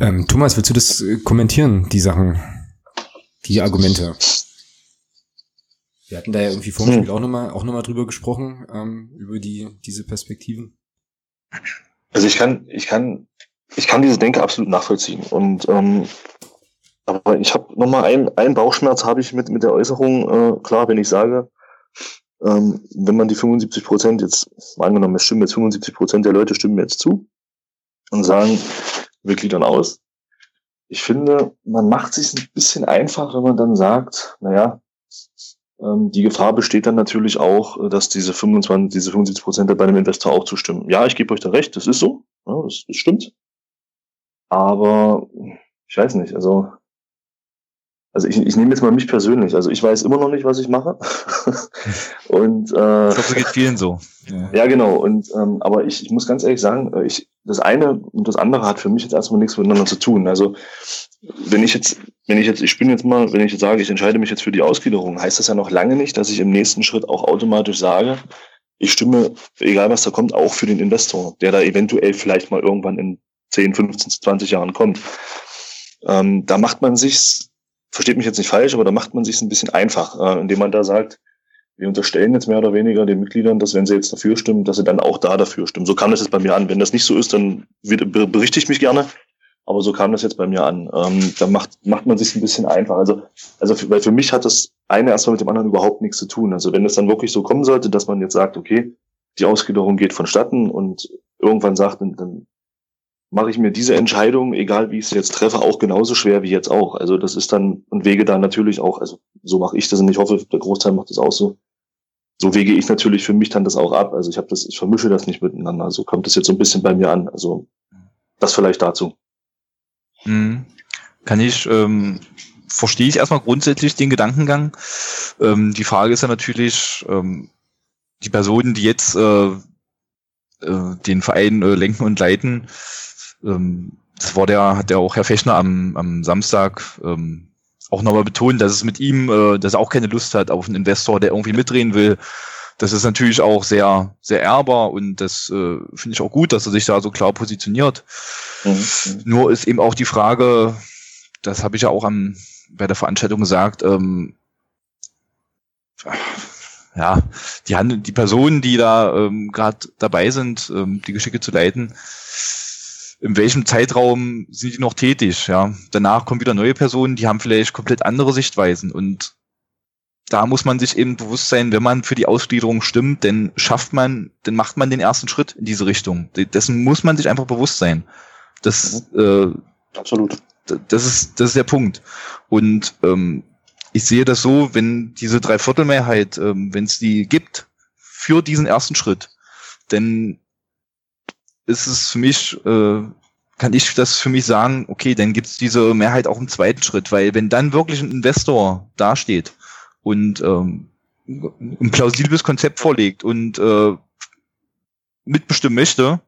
Ähm, Thomas, willst du das äh, kommentieren, die Sachen, die Argumente? Wir hatten da ja irgendwie vor dem. Spiel auch nochmal auch noch mal drüber gesprochen, ähm, über die, diese Perspektiven. Also ich kann, ich kann ich kann diese Denke absolut nachvollziehen. Und ähm, aber ich habe nochmal einen, einen Bauchschmerz habe ich mit, mit der Äußerung, äh, klar, wenn ich sage, ähm, wenn man die 75 Prozent jetzt, angenommen, es stimmen jetzt 75 Prozent der Leute stimmen jetzt zu und sagen, wir gliedern aus. Ich finde, man macht sich ein bisschen einfach, wenn man dann sagt, naja, ähm, die Gefahr besteht dann natürlich auch, äh, dass diese 25, diese 75 Prozent bei einem Investor auch zustimmen. Ja, ich gebe euch da recht, das ist so, ja, das, das stimmt. Aber ich weiß nicht, also also ich, ich nehme jetzt mal mich persönlich. Also ich weiß immer noch nicht, was ich mache. und äh, ich hoffe, es geht vielen so. Ja, ja genau. Und ähm, aber ich, ich muss ganz ehrlich sagen, äh, ich das eine und das andere hat für mich jetzt erstmal nichts miteinander zu tun. Also wenn ich jetzt, wenn ich jetzt, ich bin jetzt mal, wenn ich jetzt sage, ich entscheide mich jetzt für die Ausgliederung, heißt das ja noch lange nicht, dass ich im nächsten Schritt auch automatisch sage, ich stimme, egal was da kommt, auch für den Investor, der da eventuell vielleicht mal irgendwann in 10, 15, 20 Jahren kommt. Ähm, da macht man sich, versteht mich jetzt nicht falsch, aber da macht man sich ein bisschen einfach, äh, indem man da sagt, wir unterstellen jetzt mehr oder weniger den Mitgliedern, dass wenn sie jetzt dafür stimmen, dass sie dann auch da dafür stimmen. So kam das jetzt bei mir an. Wenn das nicht so ist, dann berichte ich mich gerne. Aber so kam das jetzt bei mir an. Ähm, da macht, macht man sich ein bisschen einfach. Also, also für, weil für mich hat das eine erstmal mit dem anderen überhaupt nichts zu tun. Also wenn es dann wirklich so kommen sollte, dass man jetzt sagt, okay, die Ausgliederung geht vonstatten und irgendwann sagt, dann, dann mache ich mir diese Entscheidung, egal wie ich sie jetzt treffe, auch genauso schwer wie jetzt auch. Also das ist dann und wege da natürlich auch, also so mache ich das und ich hoffe, der Großteil macht das auch so. So wege ich natürlich für mich dann das auch ab. Also ich habe das, ich vermische das nicht miteinander. Also kommt das jetzt so ein bisschen bei mir an. Also das vielleicht dazu. Mhm. Kann ich, ähm, verstehe ich erstmal grundsätzlich den Gedankengang. Ähm, die Frage ist ja natürlich, ähm, die Personen, die jetzt äh, äh, den Verein äh, lenken und leiten, ähm, das war der, hat der auch Herr Fechner am, am Samstag ähm, auch nochmal betont, dass es mit ihm, äh, dass er auch keine Lust hat auf einen Investor, der irgendwie mitdrehen will. Das ist natürlich auch sehr, sehr ehrbar und das äh, finde ich auch gut, dass er sich da so klar positioniert. Mhm. Nur ist eben auch die Frage, das habe ich ja auch am, bei der Veranstaltung gesagt, ähm, ja, die, Hand, die Personen, die da ähm, gerade dabei sind, ähm, die Geschicke zu leiten, in welchem Zeitraum sind die noch tätig? Ja, danach kommen wieder neue Personen, die haben vielleicht komplett andere Sichtweisen und da muss man sich eben bewusst sein, wenn man für die Ausgliederung stimmt, dann schafft man, dann macht man den ersten Schritt in diese Richtung. Dessen muss man sich einfach bewusst sein. Das, mhm. äh, absolut. Das ist, das ist der Punkt. Und ähm, ich sehe das so, wenn diese Dreiviertelmehrheit, ähm, wenn es die gibt für diesen ersten Schritt, dann ist es für mich, äh, kann ich das für mich sagen, okay, dann gibt es diese Mehrheit auch im zweiten Schritt, weil wenn dann wirklich ein Investor dasteht und ähm, ein plausibles Konzept vorlegt und äh, mitbestimmen möchte,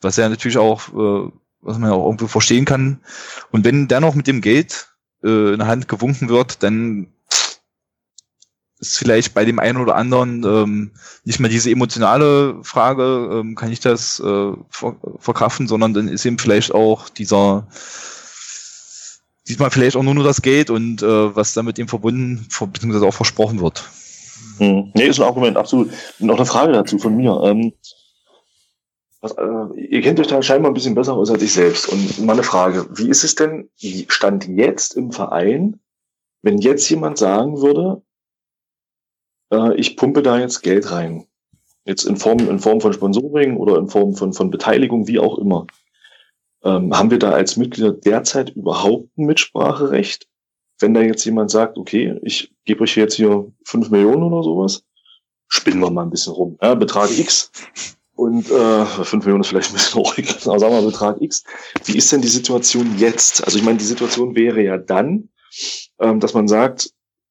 was er natürlich auch, äh, was man ja auch irgendwo verstehen kann, und wenn dann noch mit dem Geld äh, in der Hand gewunken wird, dann ist vielleicht bei dem einen oder anderen ähm, nicht mehr diese emotionale Frage, ähm, kann ich das äh, ver verkraften, sondern dann ist eben vielleicht auch dieser diesmal vielleicht auch nur nur das Geld und äh, was damit eben verbunden, beziehungsweise auch versprochen wird. Hm. Nee, ist ein Argument, absolut. Noch eine Frage dazu von mir. Ähm, was, äh, ihr kennt euch da scheinbar ein bisschen besser aus als ich selbst. Und mal eine Frage, wie ist es denn, stand jetzt im Verein, wenn jetzt jemand sagen würde, äh, ich pumpe da jetzt Geld rein. Jetzt in Form, in Form von Sponsoring oder in Form von, von Beteiligung, wie auch immer. Ähm, haben wir da als Mitglieder derzeit überhaupt ein Mitspracherecht? Wenn da jetzt jemand sagt, okay, ich gebe euch jetzt hier fünf Millionen oder sowas, spinnen wir mal ein bisschen rum. Ja, Betrag X. Und äh, 5 Millionen ist vielleicht ein bisschen hoch, aber sagen wir mal Betrag X. Wie ist denn die Situation jetzt? Also ich meine, die Situation wäre ja dann, ähm, dass man sagt,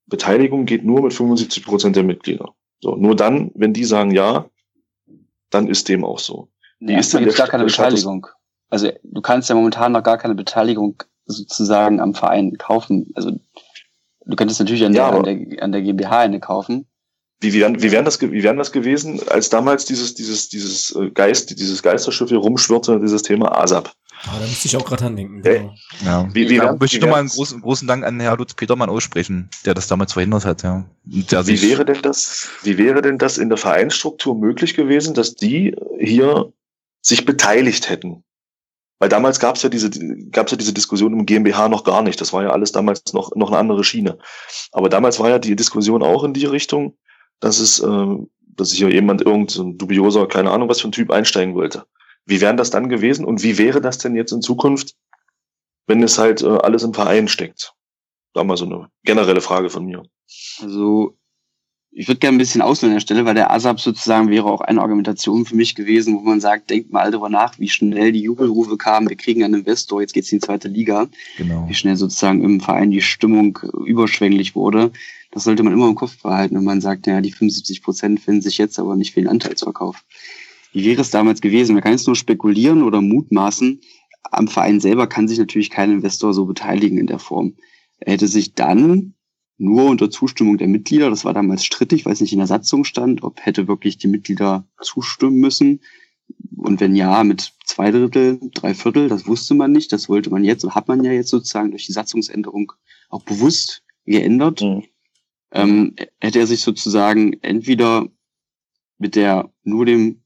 Beteiligung geht nur mit 75 Prozent der Mitglieder. So, nur dann, wenn die sagen ja, dann ist dem auch so. Nee, ist denn gar keine Beteiligung. Also du kannst ja momentan noch gar keine Beteiligung sozusagen am Verein kaufen. Also du könntest natürlich an, ja, der, an, der, an der GmbH eine kaufen. Wie, wie, wie, wären das, wie wären das gewesen, als damals dieses, dieses, dieses äh, Geist, dieses Geisterschiff hier rumschwirrte, dieses Thema ASAP? Ah, da müsste ich auch gerade andenken. Genau. Ja. Wie, wie ja, möchte ich nochmal einen großen, großen Dank an Herr Lutz Petermann aussprechen, der das damals verhindert hat. Ja. Der wie wäre denn das, wie wäre denn das in der Vereinsstruktur möglich gewesen, dass die hier sich beteiligt hätten? Weil damals gab es ja diese, gab's ja diese Diskussion im GmbH noch gar nicht. Das war ja alles damals noch, noch eine andere Schiene. Aber damals war ja die Diskussion auch in die Richtung, dass es, äh, dass hier jemand irgendein dubioser, keine Ahnung, was für ein Typ einsteigen wollte. Wie wären das dann gewesen und wie wäre das denn jetzt in Zukunft, wenn es halt äh, alles im Verein steckt? Da mal so eine generelle Frage von mir. Also ich würde gerne ein bisschen ausholen an der Stelle, weil der ASAP sozusagen wäre auch eine Argumentation für mich gewesen, wo man sagt, denkt mal darüber nach, wie schnell die Jubelrufe kamen, wir kriegen einen Investor, jetzt geht's in die zweite Liga. Genau. Wie schnell sozusagen im Verein die Stimmung überschwänglich wurde. Das sollte man immer im Kopf behalten, wenn man sagt, ja, die 75 Prozent finden sich jetzt aber nicht für den Anteilsverkauf. Wie wäre es damals gewesen? Man kann jetzt nur spekulieren oder mutmaßen. Am Verein selber kann sich natürlich kein Investor so beteiligen in der Form. Er hätte sich dann nur unter Zustimmung der Mitglieder, das war damals strittig, weil es nicht in der Satzung stand, ob hätte wirklich die Mitglieder zustimmen müssen. Und wenn ja, mit zwei Drittel, drei Viertel, das wusste man nicht, das wollte man jetzt, und hat man ja jetzt sozusagen durch die Satzungsänderung auch bewusst geändert. Mhm. Ähm, hätte er sich sozusagen entweder mit der nur dem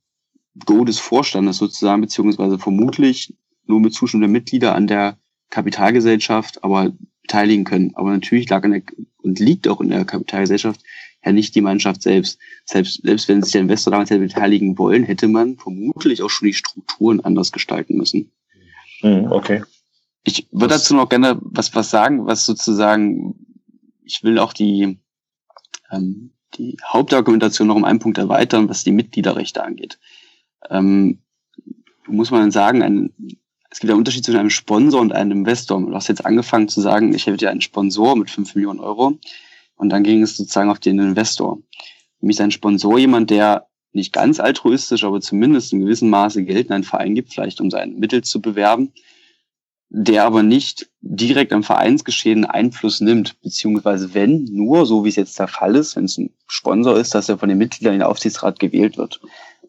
Go des Vorstandes sozusagen, beziehungsweise vermutlich nur mit Zustimmung der Mitglieder an der Kapitalgesellschaft, aber beteiligen können. Aber natürlich lag in der, und liegt auch in der Kapitalgesellschaft ja nicht die Mannschaft selbst. Selbst, selbst wenn sich der Investor damals hätte beteiligen wollen, hätte man vermutlich auch schon die Strukturen anders gestalten müssen. Mhm, okay. Ich würde dazu noch gerne was, was sagen, was sozusagen, ich will auch die, ähm, die Hauptargumentation noch um einen Punkt erweitern, was die Mitgliederrechte angeht. Ähm, muss man sagen, ein, es gibt einen Unterschied zwischen einem Sponsor und einem Investor. Du hast jetzt angefangen zu sagen, ich hätte ja einen Sponsor mit 5 Millionen Euro und dann ging es sozusagen auf den Investor. Für mich ist ein Sponsor jemand, der nicht ganz altruistisch, aber zumindest in gewissem Maße Geld in einen Verein gibt, vielleicht um seine Mittel zu bewerben. der aber nicht direkt am Vereinsgeschehen Einfluss nimmt, beziehungsweise wenn, nur, so wie es jetzt der Fall ist, wenn es ein Sponsor ist, dass er von den Mitgliedern in den Aufsichtsrat gewählt wird.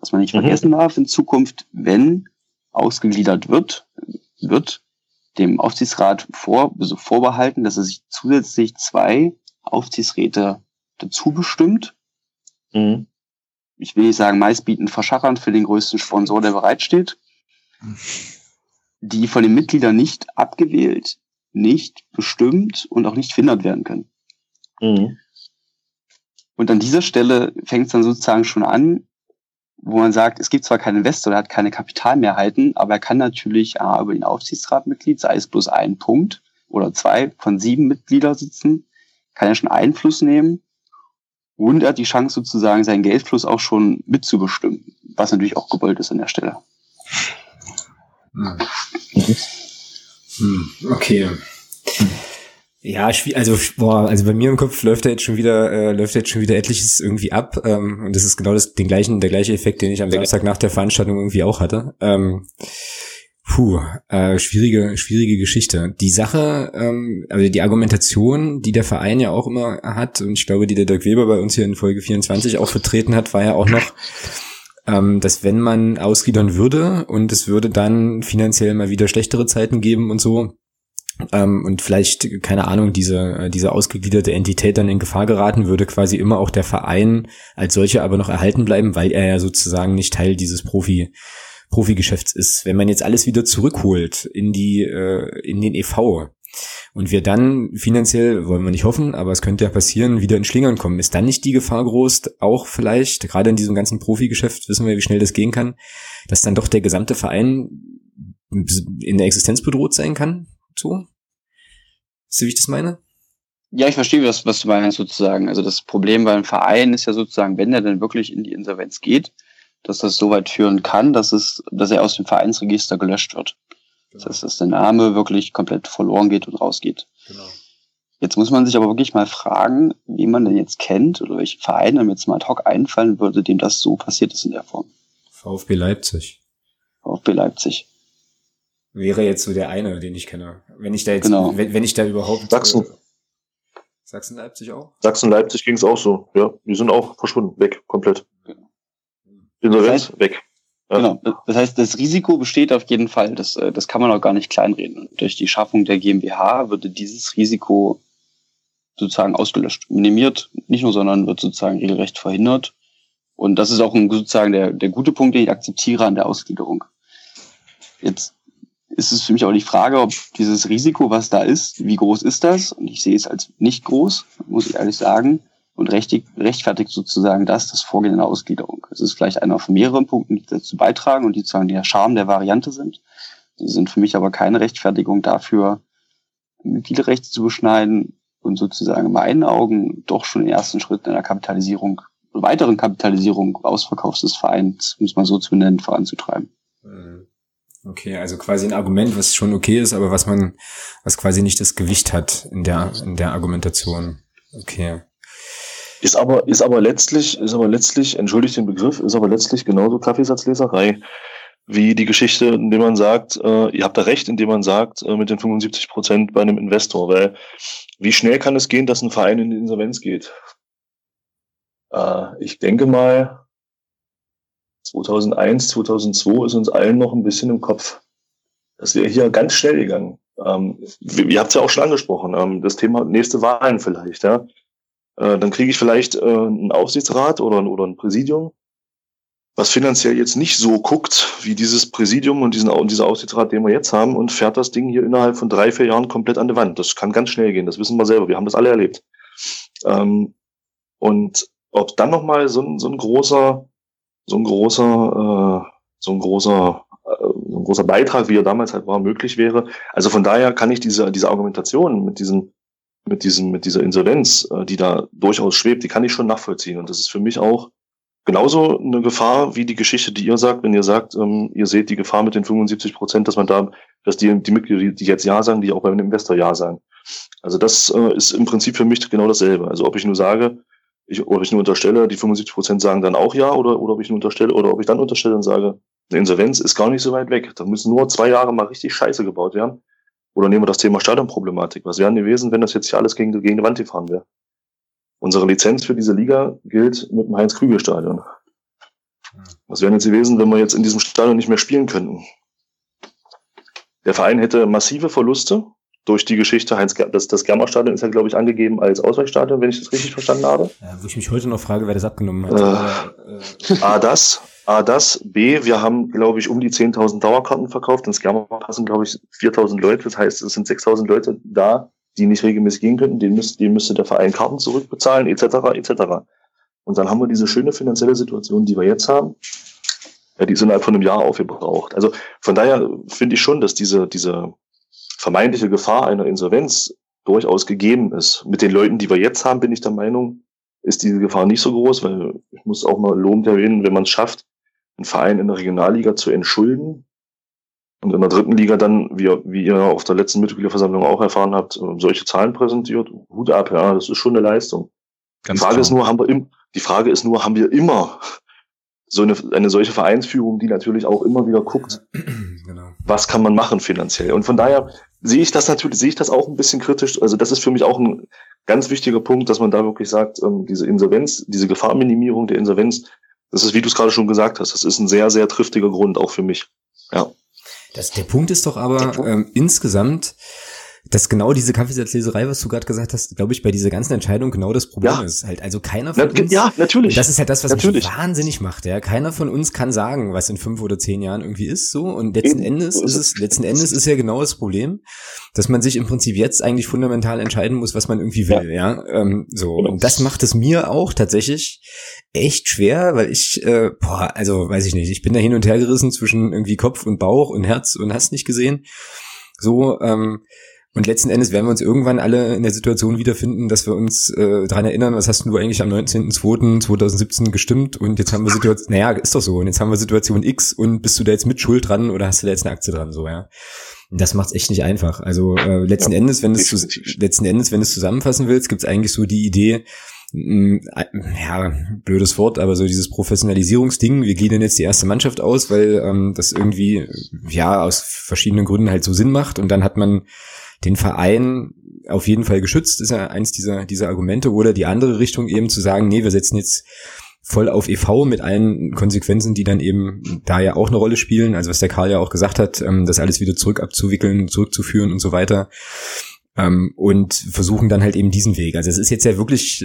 Was man nicht mhm. vergessen darf in Zukunft, wenn ausgegliedert wird, wird dem Aufsichtsrat vor, also vorbehalten, dass er sich zusätzlich zwei Aufsichtsräte dazu bestimmt. Mhm. Ich will nicht sagen, meistbietend verschachern für den größten Sponsor, der bereitsteht. Die von den Mitgliedern nicht abgewählt, nicht bestimmt und auch nicht verhindert werden können. Mhm. Und an dieser Stelle fängt es dann sozusagen schon an, wo man sagt, es gibt zwar keinen Investor, der hat keine Kapitalmehrheiten, aber er kann natürlich A, über den Aufsichtsrat Mitglied, sei es bloß ein Punkt oder zwei von sieben Mitglieder sitzen, kann er schon Einfluss nehmen und er hat die Chance sozusagen seinen Geldfluss auch schon mitzubestimmen, was natürlich auch gewollt ist an der Stelle. Hm. Hm, okay. Ja, also boah, also bei mir im Kopf läuft da jetzt schon wieder äh, läuft jetzt schon wieder etliches irgendwie ab ähm, und das ist genau das den gleichen der gleiche Effekt, den ich am Samstag nach der Veranstaltung irgendwie auch hatte. Ähm, puh, äh, schwierige schwierige Geschichte. Die Sache, ähm, also die Argumentation, die der Verein ja auch immer hat und ich glaube, die der Dirk Weber bei uns hier in Folge 24 auch vertreten hat, war ja auch noch ähm, dass wenn man ausgliedern würde und es würde dann finanziell mal wieder schlechtere Zeiten geben und so, ähm, und vielleicht, keine Ahnung, diese, äh, diese ausgegliederte Entität dann in Gefahr geraten, würde quasi immer auch der Verein als solcher aber noch erhalten bleiben, weil er ja sozusagen nicht Teil dieses Profi, Profigeschäfts ist. Wenn man jetzt alles wieder zurückholt in die, äh, in den EV und wir dann finanziell, wollen wir nicht hoffen, aber es könnte ja passieren, wieder in Schlingern kommen, ist dann nicht die Gefahr groß, auch vielleicht, gerade in diesem ganzen Profigeschäft, wissen wir, wie schnell das gehen kann, dass dann doch der gesamte Verein in der Existenz bedroht sein kann? So? Weißt du, wie ich das meine? Ja, ich verstehe, was, was du meinst sozusagen. Also das Problem beim Verein ist ja sozusagen, wenn er dann wirklich in die Insolvenz geht, dass das so weit führen kann, dass es, dass er aus dem Vereinsregister gelöscht wird. Genau. Das heißt, dass der Name wirklich komplett verloren geht und rausgeht. Genau. Jetzt muss man sich aber wirklich mal fragen, wie man denn jetzt kennt oder welche Verein einem jetzt mal ad hoc einfallen würde, dem das so passiert ist in der Form. VfB Leipzig. VfB Leipzig wäre jetzt so der eine, den ich kenne. Wenn ich da jetzt, genau. wenn, wenn ich da überhaupt. Sachsen. Äh, Sachsen-Leipzig auch? Sachsen-Leipzig ging es auch so, ja. Die sind auch verschwunden, weg, komplett. Genau. Insolvenz, das heißt, weg. Ja. Genau. Das heißt, das Risiko besteht auf jeden Fall. Das, äh, das kann man auch gar nicht kleinreden. Und durch die Schaffung der GmbH würde dieses Risiko sozusagen ausgelöscht, minimiert, nicht nur, sondern wird sozusagen regelrecht verhindert. Und das ist auch ein, sozusagen der, der gute Punkt, den ich akzeptiere an der Ausgliederung. Jetzt ist es für mich auch die Frage, ob dieses Risiko, was da ist, wie groß ist das? Und ich sehe es als nicht groß, muss ich ehrlich sagen. Und rechtfertigt sozusagen das, das Vorgehen in der Ausgliederung. Es ist vielleicht einer von mehreren Punkten, die dazu beitragen und die sozusagen der Charme der Variante sind. Sie sind für mich aber keine Rechtfertigung dafür, Mitgliederrechte zu beschneiden und sozusagen in meinen Augen doch schon den ersten Schritt in der Kapitalisierung, weiteren Kapitalisierung, Ausverkaufs des Vereins, muss man so zu nennen, voranzutreiben. Mhm. Okay, also quasi ein Argument, was schon okay ist, aber was man, was quasi nicht das Gewicht hat in der, in der Argumentation. Okay. Ist aber, ist aber letztlich, ist aber letztlich, entschuldigt den Begriff, ist aber letztlich genauso Kaffeesatzleserei wie die Geschichte, indem man sagt, äh, ihr habt da recht, indem man sagt, äh, mit den 75 Prozent bei einem Investor, weil wie schnell kann es gehen, dass ein Verein in die Insolvenz geht? Äh, ich denke mal, 2001, 2002 ist uns allen noch ein bisschen im Kopf. Das wäre hier ganz schnell gegangen. Ähm, ihr habt es ja auch schon angesprochen, ähm, das Thema nächste Wahlen vielleicht. Ja? Äh, dann kriege ich vielleicht äh, einen Aufsichtsrat oder, oder ein Präsidium, was finanziell jetzt nicht so guckt wie dieses Präsidium und diesen, dieser Aufsichtsrat, den wir jetzt haben, und fährt das Ding hier innerhalb von drei, vier Jahren komplett an die Wand. Das kann ganz schnell gehen, das wissen wir selber. Wir haben das alle erlebt. Ähm, und ob dann nochmal so ein, so ein großer so ein großer, äh, so ein großer, äh, so ein großer Beitrag, wie er damals halt war, möglich wäre. Also von daher kann ich diese, diese Argumentation mit diesen, mit diesem, mit dieser Insolvenz, äh, die da durchaus schwebt, die kann ich schon nachvollziehen. Und das ist für mich auch genauso eine Gefahr wie die Geschichte, die ihr sagt, wenn ihr sagt, ähm, ihr seht die Gefahr mit den 75 Prozent, dass man da, dass die, die Mitglieder, die jetzt Ja sagen, die auch beim Investor Ja sagen. Also das äh, ist im Prinzip für mich genau dasselbe. Also ob ich nur sage, ich, ob ich nur unterstelle, die 75 Prozent sagen dann auch ja, oder, oder ob ich nur unterstelle, oder ob ich dann unterstelle und sage, eine Insolvenz ist gar nicht so weit weg. Da müssen nur zwei Jahre mal richtig Scheiße gebaut werden. Oder nehmen wir das Thema Stadionproblematik. Was wäre gewesen, wenn das jetzt hier alles gegen, gegen die Wand gefahren wäre? Unsere Lizenz für diese Liga gilt mit dem Heinz-Krügel-Stadion. Was wäre jetzt gewesen, wenn wir jetzt in diesem Stadion nicht mehr spielen könnten? Der Verein hätte massive Verluste durch die Geschichte Heinz das, das Germer-Stadion ist ja, glaube ich, angegeben als Ausweichstadion, wenn ich das richtig verstanden habe. Ja, wo ich mich heute noch frage, wer das abgenommen hat. Äh, äh, A, das. A, das. B, wir haben, glaube ich, um die 10.000 Dauerkarten verkauft. Ins Germer passen, glaube ich, 4.000 Leute. Das heißt, es sind 6.000 Leute da, die nicht regelmäßig gehen könnten. Den müsste, den müsste der Verein Karten zurückbezahlen, etc., etc. Und dann haben wir diese schöne finanzielle Situation, die wir jetzt haben. Ja, die ist innerhalb von einem Jahr aufgebraucht. Also von daher finde ich schon, dass diese, diese vermeintliche Gefahr einer Insolvenz durchaus gegeben ist. Mit den Leuten, die wir jetzt haben, bin ich der Meinung, ist diese Gefahr nicht so groß, weil ich muss auch mal lobend erwähnen, wenn man es schafft, einen Verein in der Regionalliga zu entschulden und in der dritten Liga dann, wie, wie ihr auf der letzten Mitgliederversammlung auch erfahren habt, solche Zahlen präsentiert, Hut ab, ja, das ist schon eine Leistung. Ganz die Frage klar. ist nur, haben wir im, die Frage ist nur, haben wir immer so eine, eine solche Vereinsführung, die natürlich auch immer wieder guckt, genau. was kann man machen finanziell. Und von daher sehe ich das natürlich, sehe ich das auch ein bisschen kritisch. Also das ist für mich auch ein ganz wichtiger Punkt, dass man da wirklich sagt, ähm, diese Insolvenz, diese Gefahrminimierung der Insolvenz, das ist, wie du es gerade schon gesagt hast, das ist ein sehr, sehr triftiger Grund auch für mich. Ja. Das, der Punkt ist doch aber ähm, insgesamt, dass genau diese Kaffeesatzleserei, was du gerade gesagt hast, glaube ich, bei dieser ganzen Entscheidung genau das Problem ja. ist. Halt, also keiner von Na, uns. Ja, natürlich. Das ist halt das, was natürlich. mich wahnsinnig macht. Ja, keiner von uns kann sagen, was in fünf oder zehn Jahren irgendwie ist. So und letzten Eben. Endes ist es, letzten Endes ist ja genau das Problem, dass man sich im Prinzip jetzt eigentlich fundamental entscheiden muss, was man irgendwie will. Ja, ja? Ähm, so genau. und das macht es mir auch tatsächlich echt schwer, weil ich, äh, boah, also weiß ich nicht, ich bin da hin und her gerissen zwischen irgendwie Kopf und Bauch und Herz und hast nicht gesehen. So. ähm, und letzten Endes werden wir uns irgendwann alle in der Situation wiederfinden, dass wir uns äh, daran erinnern, was hast du eigentlich am 19.02.2017 gestimmt? Und jetzt haben wir Situation, naja, ist doch so, und jetzt haben wir Situation X und bist du da jetzt mit Schuld dran oder hast du da jetzt eine Aktie dran, so, ja. Das macht's echt nicht einfach. Also äh, letzten ja, Endes, wenn du es letzten Endes, wenn du es zusammenfassen willst, gibt's eigentlich so die Idee, mm, ja, blödes Wort, aber so dieses Professionalisierungsding, wir gliedern jetzt die erste Mannschaft aus, weil ähm, das irgendwie, ja, aus verschiedenen Gründen halt so Sinn macht. Und dann hat man den Verein auf jeden Fall geschützt, ist ja eins dieser, dieser Argumente, oder die andere Richtung eben zu sagen, nee, wir setzen jetzt voll auf EV mit allen Konsequenzen, die dann eben da ja auch eine Rolle spielen. Also was der Karl ja auch gesagt hat, ähm, das alles wieder zurück abzuwickeln, zurückzuführen und so weiter. Ähm, und versuchen dann halt eben diesen Weg. Also es ist jetzt ja wirklich,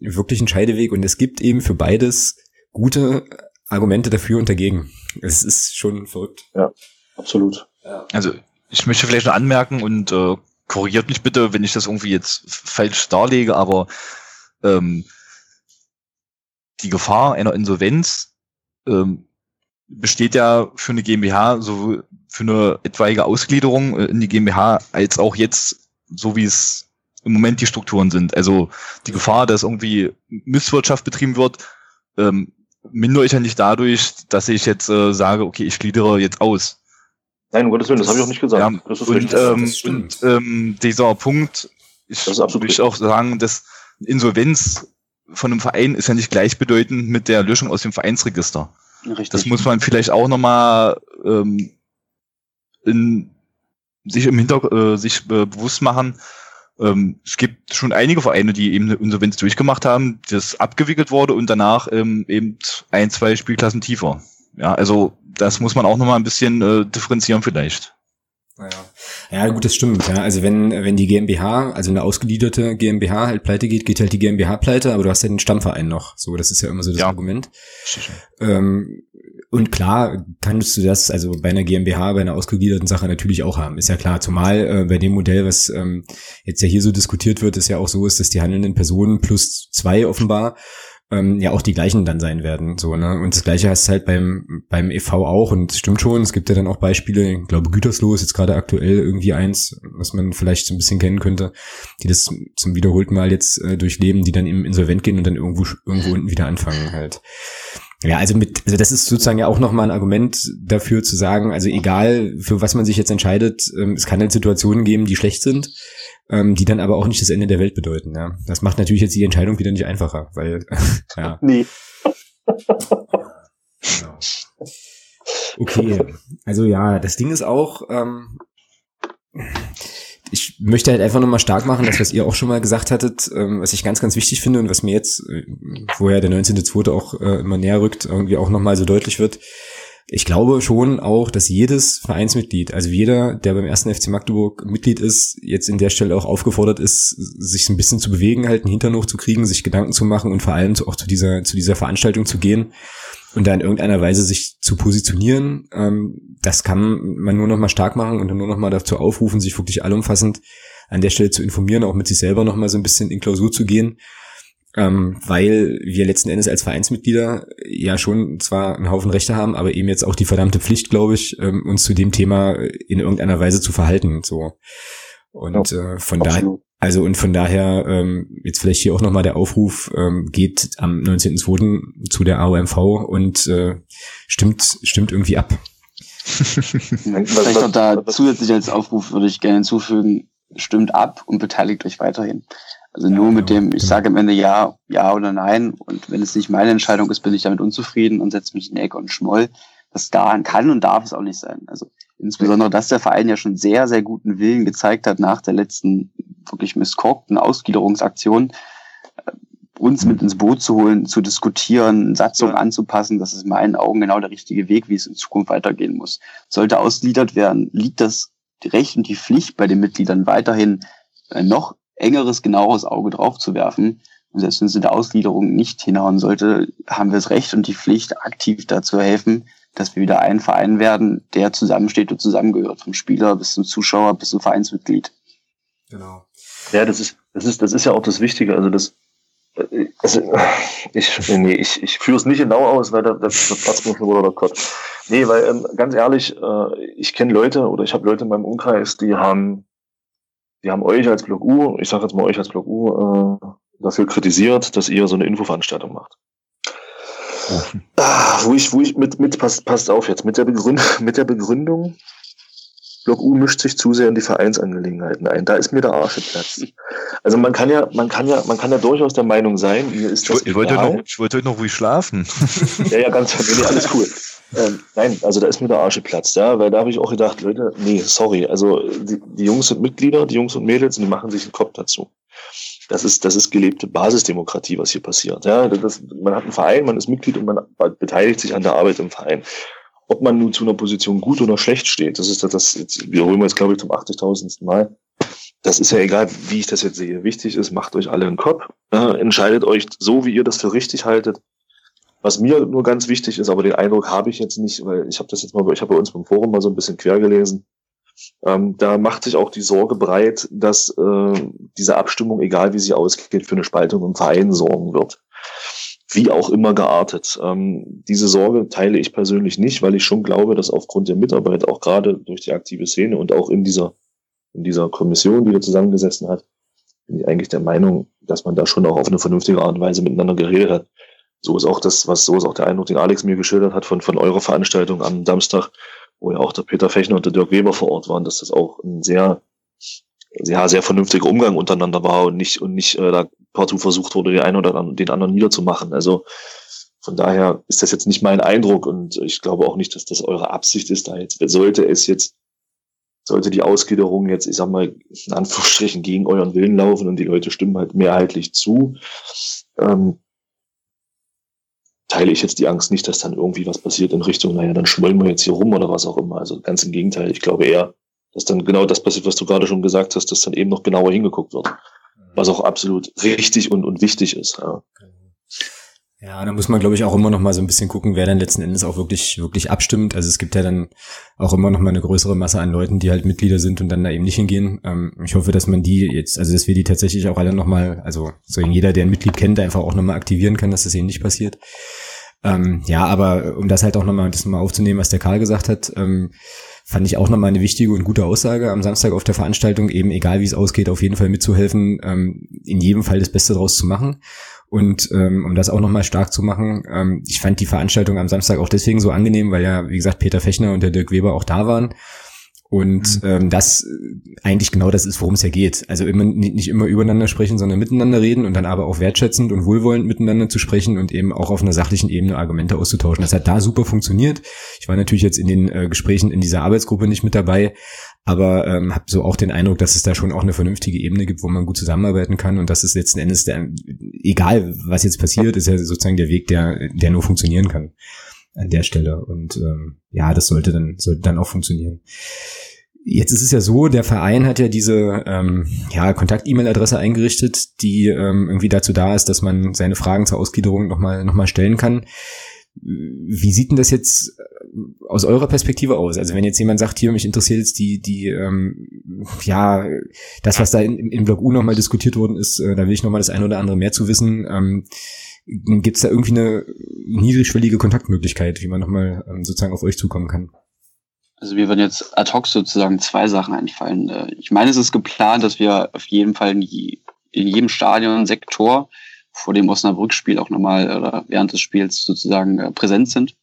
wirklich ein Scheideweg und es gibt eben für beides gute Argumente dafür und dagegen. Es ist schon verrückt. Ja, absolut. Also ich möchte vielleicht noch anmerken und äh, korrigiert mich bitte, wenn ich das irgendwie jetzt falsch darlege, aber ähm, die Gefahr einer Insolvenz ähm, besteht ja für eine GmbH, so für eine etwaige Ausgliederung äh, in die GmbH, als auch jetzt, so wie es im Moment die Strukturen sind. Also die Gefahr, dass irgendwie Misswirtschaft betrieben wird, ähm, mindere ich ja nicht dadurch, dass ich jetzt äh, sage, okay, ich gliedere jetzt aus. Nein, um Gottes Willen, das habe ich auch nicht gesagt. Ja, das ist und ähm, und ähm, dieser Punkt, ich das würde ich auch sagen, dass Insolvenz von einem Verein ist ja nicht gleichbedeutend mit der Löschung aus dem Vereinsregister. Richtig. Das muss man vielleicht auch nochmal ähm, in, sich im Hintergrund äh, sich äh, bewusst machen. Ähm, es gibt schon einige Vereine, die eben eine Insolvenz durchgemacht haben, das abgewickelt wurde und danach ähm, eben ein, zwei Spielklassen tiefer. Ja, also das muss man auch nochmal ein bisschen äh, differenzieren vielleicht. Ja. ja, gut, das stimmt. Ja. Also wenn, wenn die GmbH, also eine ausgelieferte GmbH halt pleite geht, geht halt die GmbH pleite, aber du hast ja den Stammverein noch. So, das ist ja immer so das ja. Argument. Ähm, und klar kannst du das also bei einer GmbH, bei einer ausgegliederten Sache natürlich auch haben. Ist ja klar. Zumal äh, bei dem Modell, was ähm, jetzt ja hier so diskutiert wird, ist ja auch so ist, dass die handelnden Personen plus zwei offenbar ähm, ja auch die gleichen dann sein werden. So, ne? Und das gleiche hast du halt beim, beim EV auch und es stimmt schon, es gibt ja dann auch Beispiele, ich glaube Gütersloh ist jetzt gerade aktuell irgendwie eins, was man vielleicht so ein bisschen kennen könnte, die das zum wiederholten Mal jetzt äh, durchleben, die dann eben insolvent gehen und dann irgendwo irgendwo unten wieder anfangen halt. Ja, also mit, also das ist sozusagen ja auch nochmal ein Argument dafür zu sagen, also egal für was man sich jetzt entscheidet, ähm, es kann halt Situationen geben, die schlecht sind ähm, die dann aber auch nicht das Ende der Welt bedeuten. Ja. Das macht natürlich jetzt die Entscheidung wieder nicht einfacher, weil ja. Nee. genau. Okay, also ja, das Ding ist auch, ähm, ich möchte halt einfach nochmal stark machen, das, was ihr auch schon mal gesagt hattet, ähm, was ich ganz, ganz wichtig finde und was mir jetzt, äh, wo ja der 19.2. auch äh, immer näher rückt, irgendwie auch nochmal so deutlich wird. Ich glaube schon auch, dass jedes Vereinsmitglied, also jeder, der beim ersten FC Magdeburg Mitglied ist, jetzt in der Stelle auch aufgefordert ist, sich ein bisschen zu bewegen, halt einen Hintern hochzukriegen, sich Gedanken zu machen und vor allem auch zu dieser, zu dieser Veranstaltung zu gehen und da in irgendeiner Weise sich zu positionieren, ähm, das kann man nur noch mal stark machen und nur noch mal dazu aufrufen, sich wirklich allumfassend an der Stelle zu informieren, auch mit sich selber noch mal so ein bisschen in Klausur zu gehen, ähm, weil wir letzten Endes als Vereinsmitglieder ja schon zwar einen Haufen Rechte haben, aber eben jetzt auch die verdammte Pflicht, glaube ich, ähm, uns zu dem Thema in irgendeiner Weise zu verhalten. So und ja, äh, von daher also und von daher ähm, jetzt vielleicht hier auch nochmal der Aufruf, ähm, geht am 19.02. zu der AOMV und äh, stimmt, stimmt irgendwie ab. vielleicht noch da zusätzlich als Aufruf würde ich gerne hinzufügen, stimmt ab und beteiligt euch weiterhin. Also nur mit dem, ich genau. sage am Ende ja, ja oder nein und wenn es nicht meine Entscheidung ist, bin ich damit unzufrieden und setze mich in Ecke und schmoll. Das daran kann und darf es auch nicht sein. Also insbesondere, dass der Verein ja schon sehr, sehr guten Willen gezeigt hat nach der letzten wirklich misskorkten Ausgliederungsaktion, äh, uns mit ins Boot zu holen, zu diskutieren, Satzungen anzupassen, das ist in meinen Augen genau der richtige Weg, wie es in Zukunft weitergehen muss. Sollte ausgliedert werden, liegt das Recht und die Pflicht bei den Mitgliedern weiterhin äh, noch engeres, genaueres Auge drauf zu werfen. Und selbst wenn es in der Ausgliederung nicht hinhauen sollte, haben wir das Recht und die Pflicht, aktiv dazu helfen, dass wir wieder ein Verein werden, der zusammensteht und zusammengehört, vom Spieler bis zum Zuschauer bis zum Vereinsmitglied. Genau. Ja, das ist, das ist, das ist ja auch das Wichtige. Also das, also ich, nee, ich, ich führe es nicht genau aus, weil da, da, da platzt mir schon der Kopf. Nee, weil ähm, ganz ehrlich, äh, ich kenne Leute oder ich habe Leute in meinem Umkreis, die haben, die haben euch als Block U, ich sage jetzt mal euch als Block U, äh, dafür kritisiert, dass ihr so eine Infoveranstaltung macht. Ah, wo ich, wo ich mit, mit, passt, passt auf jetzt, mit der Begründung, mit der Begründung, Block U mischt sich zu sehr in die Vereinsangelegenheiten ein. Da ist mir der Arsch geplatzt. Also man kann ja, man kann ja, man kann ja durchaus der Meinung sein, mir ist das ich, wollte noch, ich wollte heute noch ruhig schlafen. ja, ja, ganz, nee, alles cool. Ähm, nein, also da ist mir der Arsch geplatzt, ja, weil da habe ich auch gedacht, Leute, nee, sorry, also die, die Jungs sind Mitglieder, die Jungs und Mädels, und die machen sich einen Kopf dazu. Das ist, das ist gelebte Basisdemokratie, was hier passiert. Ja, das, man hat einen Verein, man ist Mitglied und man beteiligt sich an der Arbeit im Verein. Ob man nun zu einer Position gut oder schlecht steht, das ist das, das jetzt wiederholen wir jetzt, glaube ich, zum 80.000. Mal. Das ist ja egal, wie ich das jetzt sehe. Wichtig ist, macht euch alle einen Kopf, äh, entscheidet euch so, wie ihr das für richtig haltet. Was mir nur ganz wichtig ist, aber den Eindruck habe ich jetzt nicht, weil ich habe das jetzt mal, ich habe bei uns beim Forum mal so ein bisschen quer gelesen. Ähm, da macht sich auch die Sorge breit, dass äh, diese Abstimmung, egal wie sie ausgeht, für eine Spaltung im Verein sorgen wird. Wie auch immer geartet. Ähm, diese Sorge teile ich persönlich nicht, weil ich schon glaube, dass aufgrund der Mitarbeit, auch gerade durch die aktive Szene und auch in dieser, in dieser Kommission, die da zusammengesessen hat, bin ich eigentlich der Meinung, dass man da schon auch auf eine vernünftige Art und Weise miteinander geredet hat. So ist auch das, was so ist auch der Eindruck, den Alex mir geschildert hat von, von eurer Veranstaltung am Samstag, wo ja auch der Peter Fechner und der Dirk Weber vor Ort waren, dass das auch ein sehr, ja, sehr vernünftiger Umgang untereinander war und nicht, und nicht äh, da partout versucht wurde, den einen oder den anderen niederzumachen. Also von daher ist das jetzt nicht mein Eindruck und ich glaube auch nicht, dass das eure Absicht ist. Da jetzt sollte es jetzt, sollte die Ausgliederung jetzt, ich sag mal, in Anführungsstrichen gegen euren Willen laufen und die Leute stimmen halt mehrheitlich zu, ähm, teile ich jetzt die Angst nicht, dass dann irgendwie was passiert in Richtung, naja, dann schmollen wir jetzt hier rum oder was auch immer. Also ganz im Gegenteil. Ich glaube eher, dass dann genau das passiert, was du gerade schon gesagt hast, dass dann eben noch genauer hingeguckt wird. Was auch absolut richtig und, und wichtig ist. Ja. Ja, da muss man, glaube ich, auch immer noch mal so ein bisschen gucken, wer dann letzten Endes auch wirklich, wirklich abstimmt. Also es gibt ja dann auch immer noch mal eine größere Masse an Leuten, die halt Mitglieder sind und dann da eben nicht hingehen. Ähm, ich hoffe, dass man die jetzt, also dass wir die tatsächlich auch alle noch mal, also so jeder, der ein Mitglied kennt, einfach auch noch mal aktivieren kann, dass das eben nicht passiert. Ähm, ja, aber um das halt auch noch mal, das noch mal aufzunehmen, was der Karl gesagt hat, ähm, fand ich auch nochmal eine wichtige und gute Aussage am Samstag auf der Veranstaltung, eben egal wie es ausgeht, auf jeden Fall mitzuhelfen, ähm, in jedem Fall das Beste draus zu machen. Und ähm, um das auch nochmal stark zu machen, ähm, ich fand die Veranstaltung am Samstag auch deswegen so angenehm, weil ja, wie gesagt, Peter Fechner und der Dirk Weber auch da waren. Und mhm. ähm, das äh, eigentlich genau das ist, worum es ja geht. Also immer nicht immer übereinander sprechen, sondern miteinander reden und dann aber auch wertschätzend und wohlwollend miteinander zu sprechen und eben auch auf einer sachlichen Ebene Argumente auszutauschen. Das hat da super funktioniert. Ich war natürlich jetzt in den äh, Gesprächen in dieser Arbeitsgruppe nicht mit dabei, aber ähm, habe so auch den Eindruck, dass es da schon auch eine vernünftige Ebene gibt, wo man gut zusammenarbeiten kann und das ist letzten Endes der, egal was jetzt passiert, ist ja sozusagen der Weg, der der nur funktionieren kann an der Stelle. Und ähm, ja, das sollte dann, sollte dann auch funktionieren. Jetzt ist es ja so, der Verein hat ja diese ähm, ja, Kontakt-E-Mail-Adresse eingerichtet, die ähm, irgendwie dazu da ist, dass man seine Fragen zur Ausgliederung nochmal noch mal stellen kann. Wie sieht denn das jetzt äh, aus eurer Perspektive aus? Also wenn jetzt jemand sagt, hier mich interessiert jetzt die die ähm, ja das, was da in, in Blog U nochmal diskutiert worden ist, äh, da will ich nochmal das eine oder andere mehr zu wissen. Ähm, Gibt es da irgendwie eine niedrigschwellige Kontaktmöglichkeit, wie man nochmal ähm, sozusagen auf euch zukommen kann? Also mir werden jetzt ad hoc sozusagen zwei Sachen einfallen. Äh, ich meine, es ist geplant, dass wir auf jeden Fall in, jedem Stadion, Sektor vor dem Osnabrück-Spiel auch nochmal oder während des Spiels sozusagen äh, präsent sind,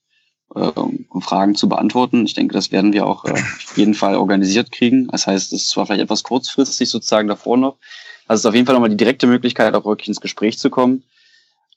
äh, um Fragen zu beantworten. Ich denke, das werden wir auch auf jeden Fall organisiert kriegen. Das heißt, es zwar vielleicht etwas kurzfristig sozusagen davor noch, also es ist auf jeden Fall nochmal die direkte Möglichkeit, auch wirklich ins Gespräch zu kommen.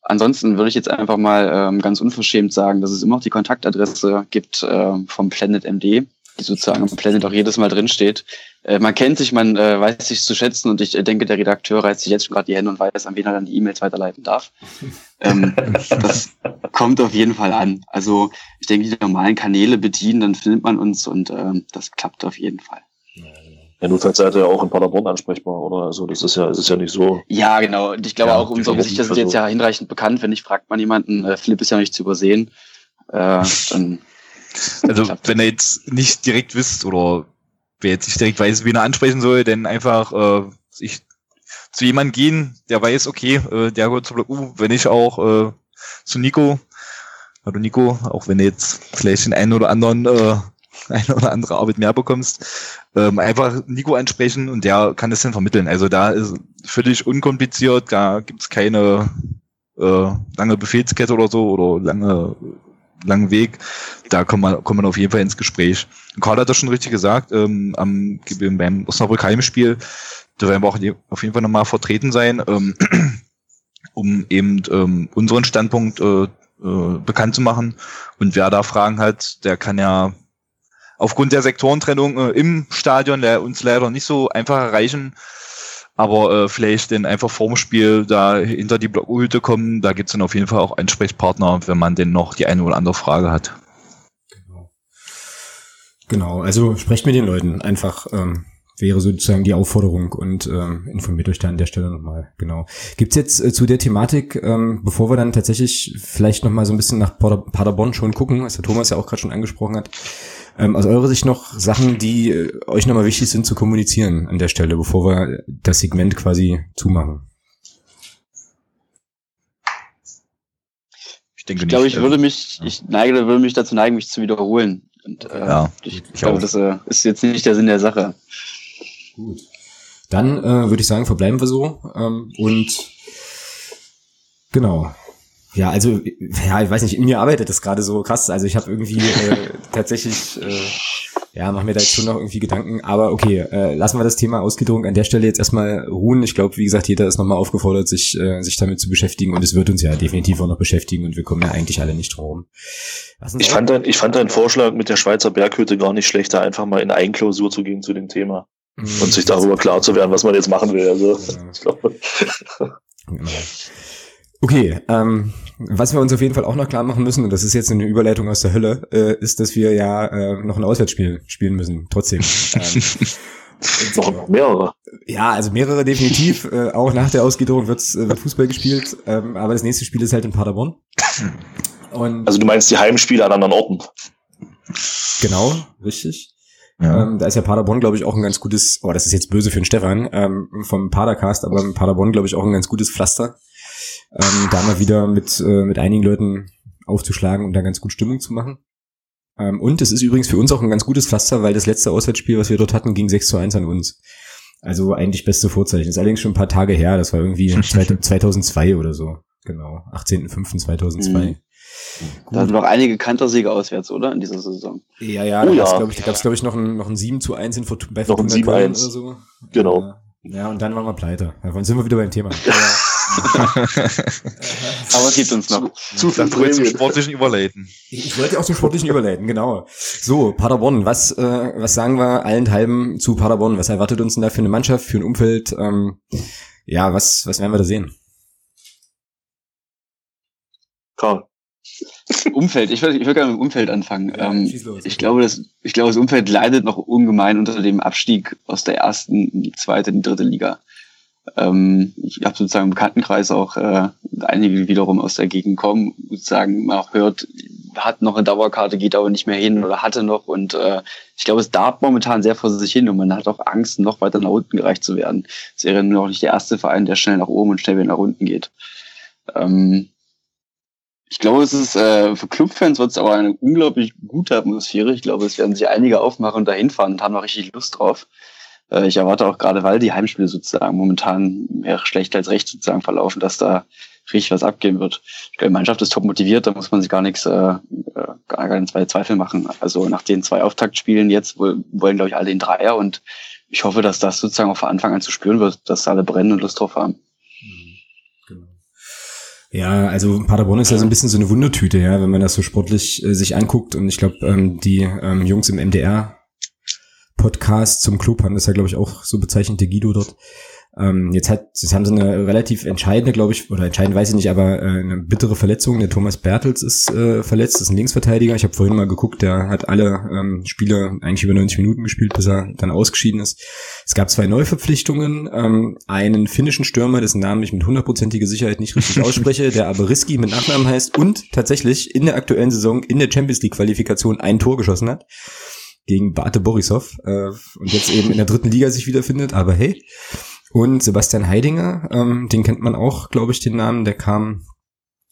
Ansonsten würde ich jetzt einfach mal ähm, ganz unverschämt sagen, dass es immer noch die Kontaktadresse gibt äh, vom Planet MD, die sozusagen im Planet auch jedes Mal drinsteht. Äh, man kennt sich, man äh, weiß sich zu schätzen und ich äh, denke, der Redakteur reißt sich jetzt schon gerade die Hände und weiß, an wen er dann die E-Mails weiterleiten darf. ähm, das kommt auf jeden Fall an. Also ich denke, die normalen Kanäle bedienen, dann findet man uns und äh, das klappt auf jeden Fall. Ja, notfalls seid ihr ja auch in Paderborn ansprechbar, oder? Also das ist ja, das ist ja nicht so. Ja, genau. Und ich glaube ja, auch, unsere Gesichter sind jetzt ja hinreichend bekannt. Wenn nicht, fragt man jemanden, äh, Philipp ist ja nicht zu übersehen. Äh, dann also wenn ihr jetzt nicht direkt wisst oder wer jetzt nicht direkt weiß, wen er ansprechen soll, dann einfach äh, sich zu jemandem gehen, der weiß, okay, äh, der gehört zu Block U, wenn ich auch äh, zu Nico. Hallo Nico, auch wenn du jetzt vielleicht den einen oder anderen äh, eine oder andere Arbeit mehr bekommst, ähm, einfach Nico ansprechen und der kann das dann vermitteln. Also da ist völlig unkompliziert, da gibt's keine äh, lange Befehlskette oder so oder lange langen Weg. Da kommt man, kommt man auf jeden Fall ins Gespräch. Karl hat das schon richtig gesagt, ähm, am, beim Osnabrück Heimspiel, da werden wir auch auf jeden Fall nochmal vertreten sein, ähm, um eben ähm, unseren Standpunkt äh, äh, bekannt zu machen. Und wer da Fragen hat, der kann ja aufgrund der Sektorentrennung äh, im Stadion der uns leider nicht so einfach erreichen. Aber äh, vielleicht dann einfach vorm Spiel da hinter die Blockhütte kommen. Da gibt's dann auf jeden Fall auch Ansprechpartner, wenn man denn noch die eine oder andere Frage hat. Genau, genau. also sprecht mit den Leuten einfach. Ähm wäre sozusagen die Aufforderung und ähm, informiert euch da an der Stelle nochmal. Genau. Gibt's jetzt äh, zu der Thematik, ähm, bevor wir dann tatsächlich vielleicht nochmal so ein bisschen nach Pader Paderborn schon gucken, was der Thomas ja auch gerade schon angesprochen hat, ähm, aus eurer Sicht noch Sachen, die äh, euch nochmal wichtig sind zu kommunizieren an der Stelle, bevor wir das Segment quasi zumachen? Ich denke, ich, glaube, ich würde mich, ich neige, würde mich dazu neigen, mich zu wiederholen. Und äh, ja, ich, ich glaube, das äh, ist jetzt nicht der Sinn der Sache. Gut. Dann äh, würde ich sagen, verbleiben wir so. Ähm, und genau. Ja, also, ja, ich weiß nicht, in mir arbeitet das gerade so krass. Also ich habe irgendwie äh, tatsächlich, äh, ja, machen mir da jetzt schon noch irgendwie Gedanken. Aber okay, äh, lassen wir das Thema Ausgliederung an der Stelle jetzt erstmal ruhen. Ich glaube, wie gesagt, jeder ist nochmal aufgefordert, sich, äh, sich damit zu beschäftigen. Und es wird uns ja definitiv auch noch beschäftigen und wir kommen ja eigentlich alle nicht drum Ich fand, dein, ich fand deinen Vorschlag mit der Schweizer Berghütte gar nicht schlechter, einfach mal in Einklausur zu gehen zu dem Thema. Mhm. Und sich darüber klar zu werden, was man jetzt machen will. Also, ja. ich glaube. Genau. Okay, ähm, was wir uns auf jeden Fall auch noch klar machen müssen, und das ist jetzt eine Überleitung aus der Hölle, äh, ist, dass wir ja äh, noch ein Auswärtsspiel spielen müssen, trotzdem. ähm, noch mehrere. Ja, also mehrere definitiv. äh, auch nach der Ausgliederung wird's, äh, wird Fußball gespielt, ähm, aber das nächste Spiel ist halt in Paderborn. Und also du meinst die Heimspiele an anderen Orten? Genau, richtig. Ja. Ähm, da ist ja Paderborn, glaube ich, auch ein ganz gutes, oh, das ist jetzt böse für den Stefan, ähm, vom Padercast, aber Paderborn, glaube ich, auch ein ganz gutes Pflaster. Ähm, da mal wieder mit, äh, mit einigen Leuten aufzuschlagen und da ganz gut Stimmung zu machen. Ähm, und es ist übrigens für uns auch ein ganz gutes Pflaster, weil das letzte Auswärtsspiel, was wir dort hatten, ging 6 zu 1 an uns. Also eigentlich beste Vorzeichen. Ist allerdings schon ein paar Tage her, das war irgendwie 2002 oder so. Genau, 18.05.2002. Mhm. Gut. Da sind noch einige Kantersiege auswärts, oder? In dieser Saison. Ja, ja, oh, da ja. gab es, glaube glaube ich, noch ein, noch ein 7 zu 1 in, bei Fortuna Köln oder so. Genau. Ja, und dann waren wir pleite. Dann sind wir wieder beim Thema. Aber es gibt uns noch. Zu, zu viel zum sportlichen Überleiten. Ich, wollte auch zum sportlichen Überleiten, genau. So, Paderborn, was, äh, was sagen wir allenthalben zu Paderborn? Was erwartet uns denn da für eine Mannschaft, für ein Umfeld? Ähm, ja, was, was werden wir da sehen? Karl. Umfeld, ich würde ich würd gerne mit dem Umfeld anfangen. Ja, ähm, los, ich, glaube, das, ich glaube, das Umfeld leidet noch ungemein unter dem Abstieg aus der ersten in die zweite, in die dritte Liga. Ähm, ich habe sozusagen im Bekanntenkreis auch äh, einige, die wiederum aus der Gegend kommen, sozusagen man auch hört, hat noch eine Dauerkarte, geht aber nicht mehr hin oder hatte noch. Und äh, ich glaube, es darf momentan sehr vor sich hin und man hat auch Angst, noch weiter nach unten gereicht zu werden. Es wäre nur noch nicht der erste Verein, der schnell nach oben und schnell wieder nach unten geht. Ähm, ich glaube, es ist äh, für Clubfans wird es aber eine unglaublich gute Atmosphäre. Ich glaube, es werden sich einige aufmachen und dahin fahren und haben auch richtig Lust drauf. Äh, ich erwarte auch gerade, weil die Heimspiele sozusagen momentan mehr schlecht als recht sozusagen verlaufen, dass da richtig was abgehen wird. Ich glaube, die Mannschaft ist top motiviert, da muss man sich gar nichts, äh, äh gar keinen zwei Zweifel machen. Also nach den zwei Auftaktspielen jetzt wollen, glaube ich, alle in Dreier und ich hoffe, dass das sozusagen auch von Anfang an zu spüren wird, dass alle brennen und Lust drauf haben. Ja, also Paderborn ist ja so ein bisschen so eine Wundertüte, ja, wenn man das so sportlich äh, sich anguckt. Und ich glaube, ähm, die ähm, Jungs im MDR Podcast zum Club haben das ja, glaube ich, auch so bezeichnet, der Guido dort. Ähm, jetzt hat, jetzt haben sie eine relativ entscheidende, glaube ich, oder entscheidend weiß ich nicht, aber äh, eine bittere Verletzung. Der Thomas Bertels ist äh, verletzt, das ist ein Linksverteidiger. Ich habe vorhin mal geguckt, der hat alle ähm, Spiele eigentlich über 90 Minuten gespielt, bis er dann ausgeschieden ist. Es gab zwei Neuverpflichtungen, ähm, einen finnischen Stürmer, dessen Namen ich mit hundertprozentiger Sicherheit nicht richtig ausspreche, der aber Riski mit Nachnamen heißt und tatsächlich in der aktuellen Saison in der Champions League Qualifikation ein Tor geschossen hat gegen Bate Borisov äh, und jetzt eben in der dritten Liga sich wiederfindet. Aber hey, und Sebastian Heidinger, ähm, den kennt man auch, glaube ich, den Namen. Der kam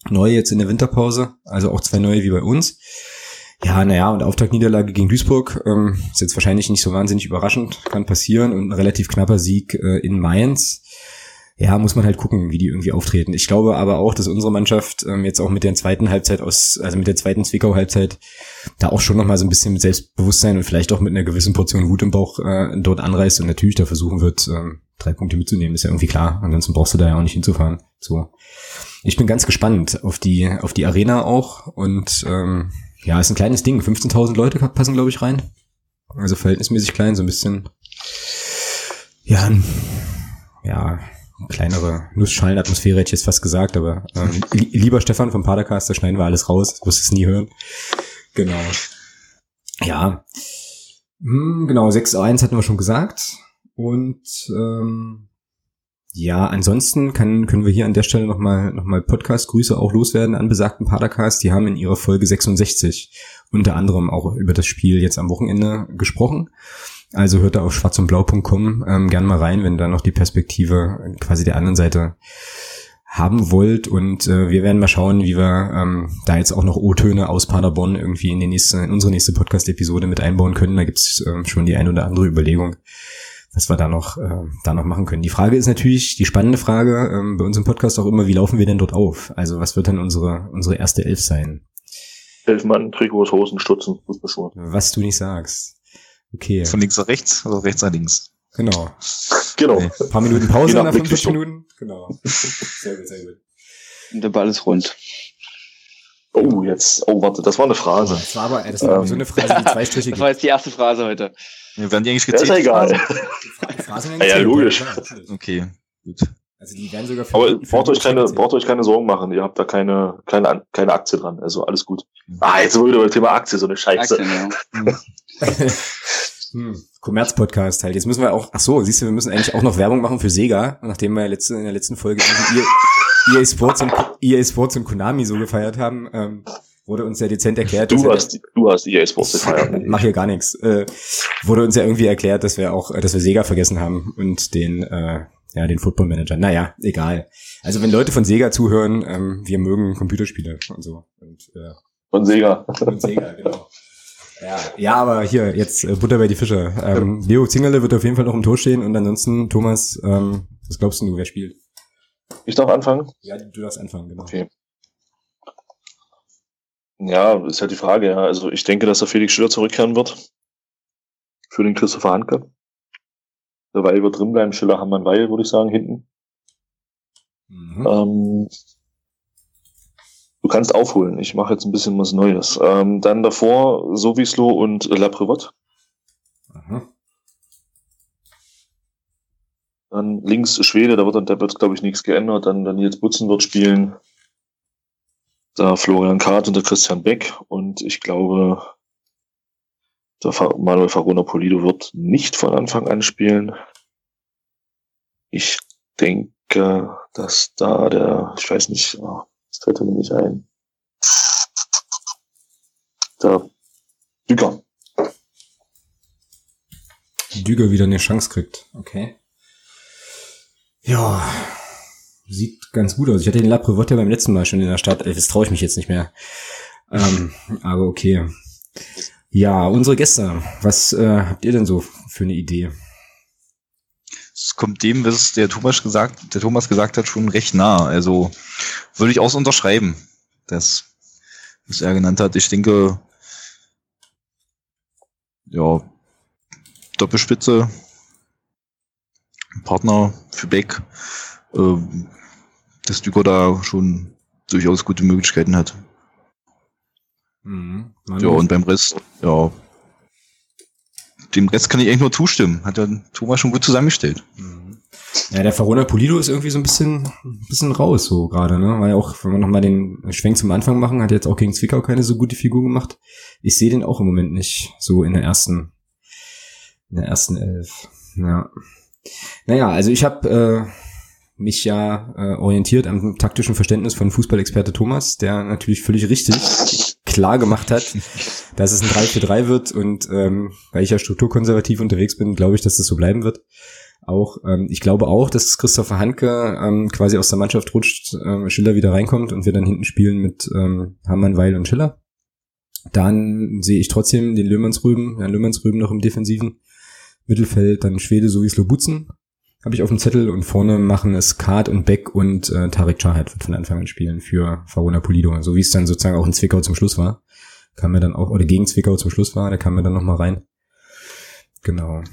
neu jetzt in der Winterpause, also auch zwei neue wie bei uns. Ja, naja, und Auftaktniederlage gegen Duisburg ähm, ist jetzt wahrscheinlich nicht so wahnsinnig überraschend, kann passieren. Und ein relativ knapper Sieg äh, in Mainz. Ja, muss man halt gucken, wie die irgendwie auftreten. Ich glaube aber auch, dass unsere Mannschaft ähm, jetzt auch mit der zweiten Halbzeit aus, also mit der zweiten Zwickau-Halbzeit, da auch schon nochmal so ein bisschen mit Selbstbewusstsein und vielleicht auch mit einer gewissen Portion Wut im Bauch äh, dort anreist und natürlich da versuchen wird, ähm, drei Punkte mitzunehmen, ist ja irgendwie klar. Ansonsten brauchst du da ja auch nicht hinzufahren. So. Ich bin ganz gespannt auf die, auf die Arena auch. Und ähm, ja, ist ein kleines Ding. 15.000 Leute passen, glaube ich, rein. Also verhältnismäßig klein, so ein bisschen. Ja, ja, kleinere Nussschalenatmosphäre hätte ich jetzt fast gesagt, aber ähm, lieber Stefan vom Padercast, da schneiden wir alles raus, du wirst es nie hören. Genau. Ja. Hm, genau, 6-1 hatten wir schon gesagt. Und ähm, ja, ansonsten kann, können wir hier an der Stelle nochmal noch mal Podcast-Grüße auch loswerden an besagten Padercast. Die haben in ihrer Folge 66 unter anderem auch über das Spiel jetzt am Wochenende gesprochen. Also hört da auf schwarzundblau.com ähm, gern mal rein, wenn da noch die Perspektive quasi der anderen Seite haben wollt. Und äh, wir werden mal schauen, wie wir ähm, da jetzt auch noch O-Töne aus Paderborn irgendwie in, die nächste, in unsere nächste Podcast-Episode mit einbauen können. Da gibt's ähm, schon die ein oder andere Überlegung was wir da noch, äh, da noch machen können. Die Frage ist natürlich, die spannende Frage ähm, bei uns im Podcast auch immer, wie laufen wir denn dort auf? Also was wird dann unsere, unsere erste Elf sein? Elf Mann, Trikots, Hosen, Stutzen, Fußballschuhe. Was du nicht sagst. Okay. Von links nach rechts oder rechts nach links? Genau. Genau. Okay. Ein paar Minuten Pause nach 45 Minuten. Genau. Sehr gut, sehr gut. Und der Ball ist rund. Oh, jetzt, oh, warte, das war eine Phrase. Das war aber, das war ähm, so eine Phrase, die zwei Striche Das war jetzt die erste Phrase heute. Ja, werden die eigentlich gezählt? Das ist egal. ja, ja, logisch. Okay, gut. Also die werden sogar für, Aber für braucht euch keine, braucht euch keine Sorgen machen. Ihr habt da keine, keine, keine Aktie dran. Also alles gut. Mhm. Ah, jetzt sind wir wieder beim Thema Aktie, so eine Scheiße. Aktien, ja. hm. Kommerz-Podcast halt. Jetzt müssen wir auch, ach so, siehst du, wir müssen eigentlich auch noch Werbung machen für Sega, nachdem wir letzte, in der letzten Folge EA Sports und, EA Sports und Konami so gefeiert haben. Ähm, wurde uns ja dezent erklärt. Du hast, ja, du hast EA Sports gefeiert. Mach hier gar nichts. Äh, wurde uns ja irgendwie erklärt, dass wir auch, dass wir Sega vergessen haben und den, äh, ja, den Football Manager. Naja, egal. Also wenn Leute von Sega zuhören, ähm, wir mögen Computerspiele und so. Und, äh, von Sega. Von Sega, genau. Ja, ja, aber hier, jetzt äh, Butter bei die Fische. Ähm, Leo Zingerle wird auf jeden Fall noch im Tor stehen und ansonsten, Thomas, ähm, was glaubst du, wer spielt? Ich darf anfangen? Ja, du darfst anfangen, genau. Okay. Ja, ist halt die Frage, ja. Also ich denke, dass der Felix Schiller zurückkehren wird. Für den Christopher Handke. Der Weil wird drin bleiben, Schiller haben wir Weil, würde ich sagen, hinten. Mhm. Ähm, du kannst aufholen. Ich mache jetzt ein bisschen was Neues. Ähm, dann davor Sowislo und Laprevot. Mhm. Dann links Schwede, da wird, da wird glaube ich, nichts geändert. Dann, dann Nils Butzen wird spielen. Da Florian Kart und der Christian Beck. Und ich glaube, der Manuel Farona Polido wird nicht von Anfang an spielen. Ich denke, dass da der, ich weiß nicht, oh, das fällt mir nicht ein. Der Düger. Düger wieder eine Chance kriegt. Okay. Ja, sieht ganz gut aus. Ich hatte den Laprevot ja beim letzten Mal schon in der Stadt. Das traue ich mich jetzt nicht mehr. Ähm, aber okay. Ja, unsere Gäste. Was äh, habt ihr denn so für eine Idee? Es kommt dem, was der Thomas gesagt, der Thomas gesagt hat, schon recht nah. Also würde ich auch so unterschreiben, das, was er genannt hat. Ich denke, ja, Doppelspitze, Partner für Beck, äh, dass Düker da schon durchaus gute Möglichkeiten hat. Mhm. Ja, und beim Rest, ja, dem Rest kann ich eigentlich nur zustimmen. Hat der Thomas schon gut zusammengestellt. Mhm. Ja, der Verona Polido ist irgendwie so ein bisschen, ein bisschen raus, so gerade, ne? Weil auch, wenn wir nochmal den Schwenk zum Anfang machen, hat jetzt auch gegen Zwickau keine so gute Figur gemacht. Ich sehe den auch im Moment nicht so in der ersten, in der ersten Elf. Ja. Naja, also ich habe äh, mich ja äh, orientiert am taktischen Verständnis von Fußballexperte Thomas, der natürlich völlig richtig klar gemacht hat, dass es ein 3-4-3 wird und ähm, weil ich ja strukturkonservativ unterwegs bin, glaube ich, dass das so bleiben wird. Auch ähm, ich glaube auch, dass Christopher Hanke ähm, quasi aus der Mannschaft rutscht, ähm, Schiller wieder reinkommt und wir dann hinten spielen mit ähm, Hammann, Weil und Schiller. Dann sehe ich trotzdem den Löhmannsrüben, ja, Löhmannsrüben noch im defensiven Mittelfeld, dann Schwede sowie Slobutzen habe ich auf dem Zettel und vorne machen es Kart und Beck und äh, Tarek Chahed wird von Anfang an spielen für Farona Polido, so wie es dann sozusagen auch in Zwickau zum Schluss war. Kam mir dann auch, oder gegen Zwickau zum Schluss war, da kam mir dann nochmal rein. Genau.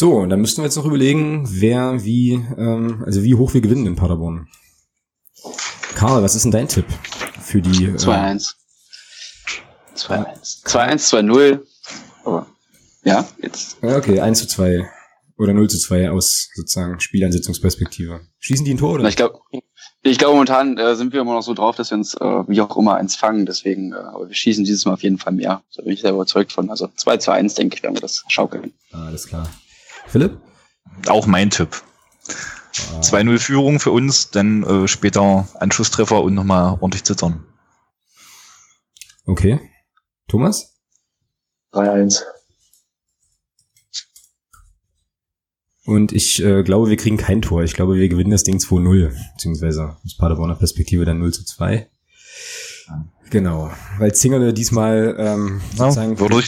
So, und dann müssten wir jetzt noch überlegen, wer wie, ähm, also wie hoch wir gewinnen in Paderborn. Karl, was ist denn dein Tipp für die? 2-1. 2-1. 2-1, 2-0. Aber ja, jetzt. Ja, okay, 1 zu 2 oder 0 zu 2 aus sozusagen Spielansetzungsperspektive. Schießen die ein Tor oder? Ich glaube, ich glaube momentan äh, sind wir immer noch so drauf, dass wir uns äh, wie auch immer eins fangen. Deswegen, äh, aber wir schießen dieses Mal auf jeden Fall mehr. Da bin ich sehr überzeugt von. Also 2 zu 1, denke ich, werden wir das schaukeln. Ah, alles klar. Philipp? Auch mein Tipp. Ah. 2-0 Führung für uns, dann äh, später Anschlusstreffer und nochmal ordentlich zittern. Okay. Thomas? 3-1. Und ich äh, glaube, wir kriegen kein Tor. Ich glaube, wir gewinnen das Ding 2-0, beziehungsweise aus Paderborner Perspektive dann 0 zu 2. Genau, weil Zingerle diesmal ähm, sozusagen ja,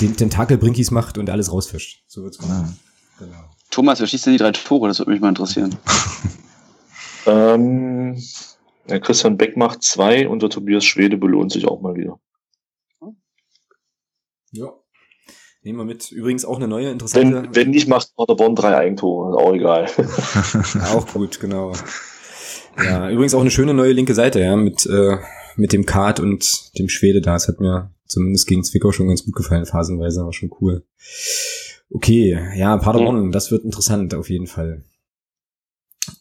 den Tentakel-Brinkis macht und alles rausfischt. So wird's kommen. Ja. Genau. Thomas, wer schießt denn die drei Tore? Das würde mich mal interessieren. ähm, der Christian Beck macht zwei und der Tobias Schwede belohnt sich auch mal wieder. Ja, Nehmen wir mit. Übrigens auch eine neue interessante. Wenn, wenn nicht, macht Paderborn drei Eigentore. Auch egal. auch gut, genau. Ja, übrigens auch eine schöne neue linke Seite, ja, mit, äh, mit dem Kart und dem Schwede da. Das hat mir zumindest gegen Zwickau schon ganz gut gefallen, phasenweise, war schon cool. Okay, ja, Paderborn, das wird interessant auf jeden Fall.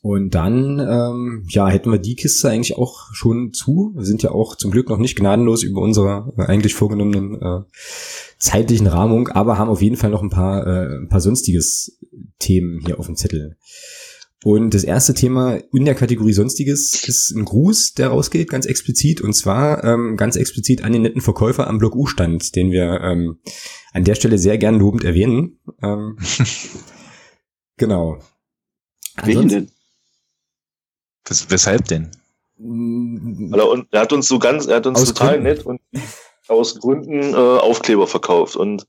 Und dann, ähm, ja, hätten wir die Kiste eigentlich auch schon zu. Wir sind ja auch zum Glück noch nicht gnadenlos über unsere äh, eigentlich vorgenommenen äh, zeitlichen Rahmung, aber haben auf jeden Fall noch ein paar, äh, ein paar sonstiges Themen hier auf dem Zettel. Und das erste Thema in der Kategorie Sonstiges ist ein Gruß, der rausgeht, ganz explizit. Und zwar ähm, ganz explizit an den netten Verkäufer am Block U-Stand, den wir ähm, an der Stelle sehr gern lobend erwähnen. Ähm, genau. Wen denn? Wes weshalb denn? Weil er, er hat uns so ganz, er hat uns aus total Gründen. nett und aus Gründen äh, Aufkleber verkauft und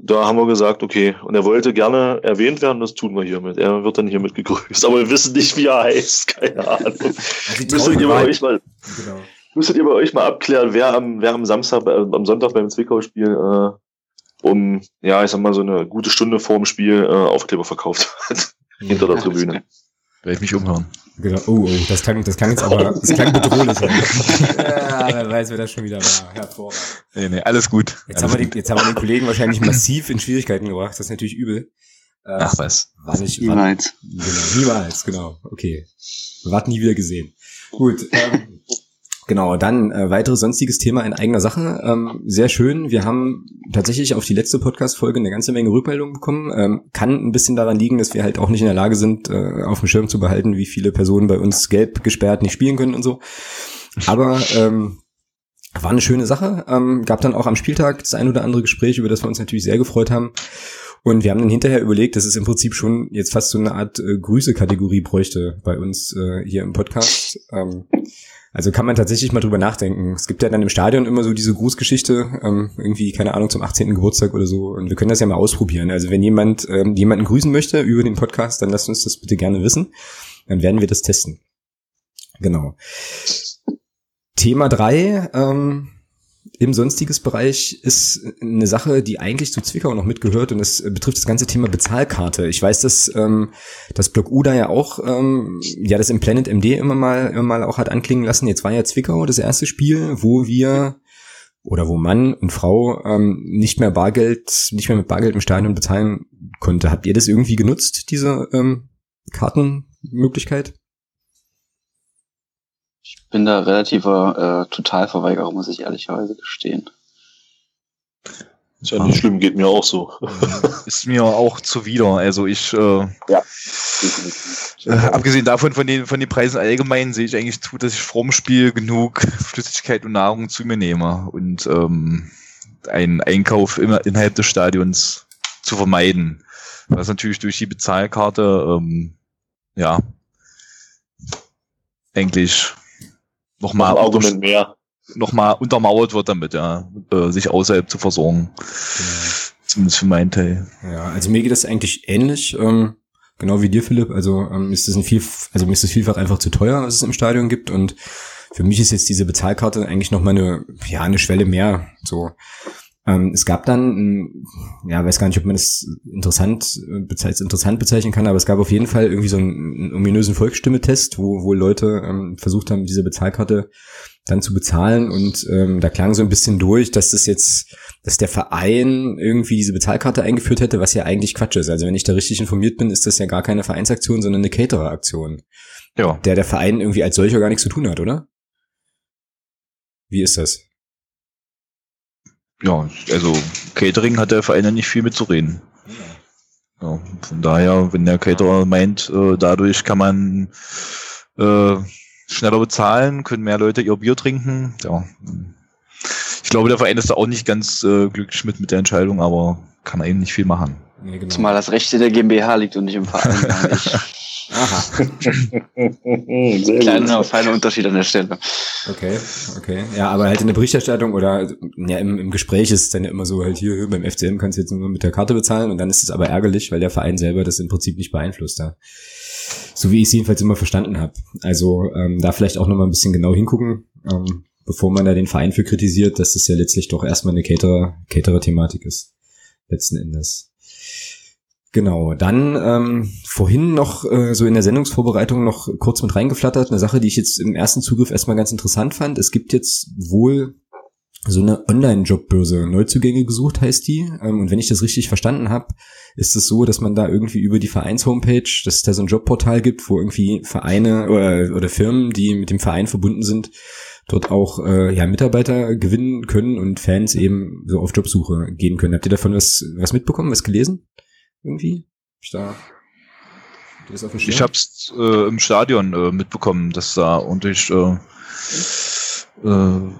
da haben wir gesagt, okay, und er wollte gerne erwähnt werden, das tun wir hiermit. Er wird dann hiermit gegrüßt, aber wir wissen nicht, wie er heißt, keine Ahnung. Also müsstet, ihr bei euch mal, genau. müsstet ihr bei euch mal abklären, wer am, wer am Samstag, äh, am Sonntag beim Zwickau-Spiel äh, um, ja, ich sag mal, so eine gute Stunde vorm Spiel äh, Aufkleber verkauft hat. hinter der Tribüne. Werde ich mich umhören. Genau. Oh, oh, das klang, das klang jetzt aber, das klang bedrohlich. ja, wer weiß, wer das schon wieder war. Hervorragend. Nee, nee, alles gut. Jetzt, alles haben wir den, jetzt haben wir den Kollegen wahrscheinlich massiv in Schwierigkeiten gebracht. Das ist natürlich übel. Äh, Ach was. War nicht, niemals. Genau, niemals, genau. Okay. Wart nie wieder gesehen. Gut. Ähm, Genau, dann äh, weiteres sonstiges Thema in eigener Sache. Ähm, sehr schön. Wir haben tatsächlich auf die letzte Podcast-Folge eine ganze Menge Rückmeldungen bekommen. Ähm, kann ein bisschen daran liegen, dass wir halt auch nicht in der Lage sind, äh, auf dem Schirm zu behalten, wie viele Personen bei uns gelb gesperrt nicht spielen können und so. Aber ähm, war eine schöne Sache. Ähm, gab dann auch am Spieltag das ein oder andere Gespräch, über das wir uns natürlich sehr gefreut haben. Und wir haben dann hinterher überlegt, dass es im Prinzip schon jetzt fast so eine Art äh, Grüße-Kategorie bräuchte bei uns äh, hier im Podcast. Ähm, also kann man tatsächlich mal drüber nachdenken. Es gibt ja dann im Stadion immer so diese Grußgeschichte, ähm, irgendwie, keine Ahnung, zum 18. Geburtstag oder so. Und wir können das ja mal ausprobieren. Also wenn jemand ähm, jemanden grüßen möchte über den Podcast, dann lasst uns das bitte gerne wissen. Dann werden wir das testen. Genau. Thema drei. Ähm, im sonstiges Bereich ist eine Sache, die eigentlich zu Zwickau noch mitgehört und das betrifft das ganze Thema Bezahlkarte. Ich weiß, dass ähm, das Block U da ja auch ähm, ja das im Planet MD immer mal immer mal auch hat anklingen lassen. Jetzt war ja Zwickau das erste Spiel, wo wir oder wo Mann und Frau ähm, nicht mehr Bargeld, nicht mehr mit Bargeld im Stadion bezahlen konnte. Habt ihr das irgendwie genutzt, diese ähm, Kartenmöglichkeit? Ich bin da relativer äh, Totalverweigerer, muss ich ehrlicherweise gestehen. Ist ja nicht schlimm, geht mir auch so. Ist mir auch zuwider. Also ich, äh, ja. Äh, abgesehen davon, von den, von den Preisen allgemein, sehe ich eigentlich zu, dass ich vorm Spiel genug Flüssigkeit und Nahrung zu mir nehme und ähm, einen Einkauf immer innerhalb des Stadions zu vermeiden. Was natürlich durch die Bezahlkarte, ähm, ja, eigentlich nochmal noch Argument mehr. nochmal untermauert wird damit, ja, äh, sich außerhalb zu versorgen. Genau. Zumindest für meinen Teil. Ja, also mir geht das eigentlich ähnlich. Ähm, genau wie dir, Philipp. Also ähm, ist das ein viel, also mir ist das vielfach einfach zu teuer, was es im Stadion gibt. Und für mich ist jetzt diese Bezahlkarte eigentlich noch mal eine, ja, eine Schwelle mehr. So. Ähm, es gab dann, ja, weiß gar nicht, ob man das interessant, bezeichnet, interessant bezeichnen kann, aber es gab auf jeden Fall irgendwie so einen, einen ominösen Volksstimme-Test, wo, wo Leute ähm, versucht haben, diese Bezahlkarte dann zu bezahlen und ähm, da klang so ein bisschen durch, dass das jetzt, dass der Verein irgendwie diese Bezahlkarte eingeführt hätte, was ja eigentlich Quatsch ist. Also wenn ich da richtig informiert bin, ist das ja gar keine Vereinsaktion, sondern eine Caterer-Aktion. Ja. Der der Verein irgendwie als solcher gar nichts zu tun hat, oder? Wie ist das? Ja, also Catering hat der Verein ja nicht viel mitzureden. Ja, von daher, wenn der Caterer meint, äh, dadurch kann man äh, schneller bezahlen, können mehr Leute ihr Bier trinken, ja. Ich glaube, der Verein ist da auch nicht ganz äh, glücklich mit, mit der Entscheidung, aber kann eben nicht viel machen. Nee, genau. Zumal das Recht der GmbH liegt und nicht im Verein. Aha. Kleiner, feiner Unterschied an der Stelle. Okay, okay. Ja, aber halt in der Berichterstattung oder ja, im, im Gespräch ist es dann ja immer so, halt hier beim FCM kannst du jetzt nur mit der Karte bezahlen und dann ist es aber ärgerlich, weil der Verein selber das im Prinzip nicht beeinflusst. Ja. So wie ich es jedenfalls immer verstanden habe. Also ähm, da vielleicht auch nochmal ein bisschen genau hingucken, ähm, bevor man da den Verein für kritisiert, dass das ja letztlich doch erstmal eine Caterer-Thematik ist. Letzten Endes. Genau, dann ähm, vorhin noch äh, so in der Sendungsvorbereitung noch kurz mit reingeflattert, eine Sache, die ich jetzt im ersten Zugriff erstmal ganz interessant fand. Es gibt jetzt wohl so eine Online-Jobbörse, Neuzugänge gesucht heißt die. Ähm, und wenn ich das richtig verstanden habe, ist es so, dass man da irgendwie über die Vereins-Homepage, dass es da so ein Jobportal gibt, wo irgendwie Vereine oder, oder Firmen, die mit dem Verein verbunden sind, dort auch äh, ja, Mitarbeiter gewinnen können und Fans eben so auf Jobsuche gehen können. Habt ihr davon was, was mitbekommen, was gelesen? Irgendwie? Ich da. Ich hab's äh, im Stadion äh, mitbekommen, dass da ordentlich äh, äh,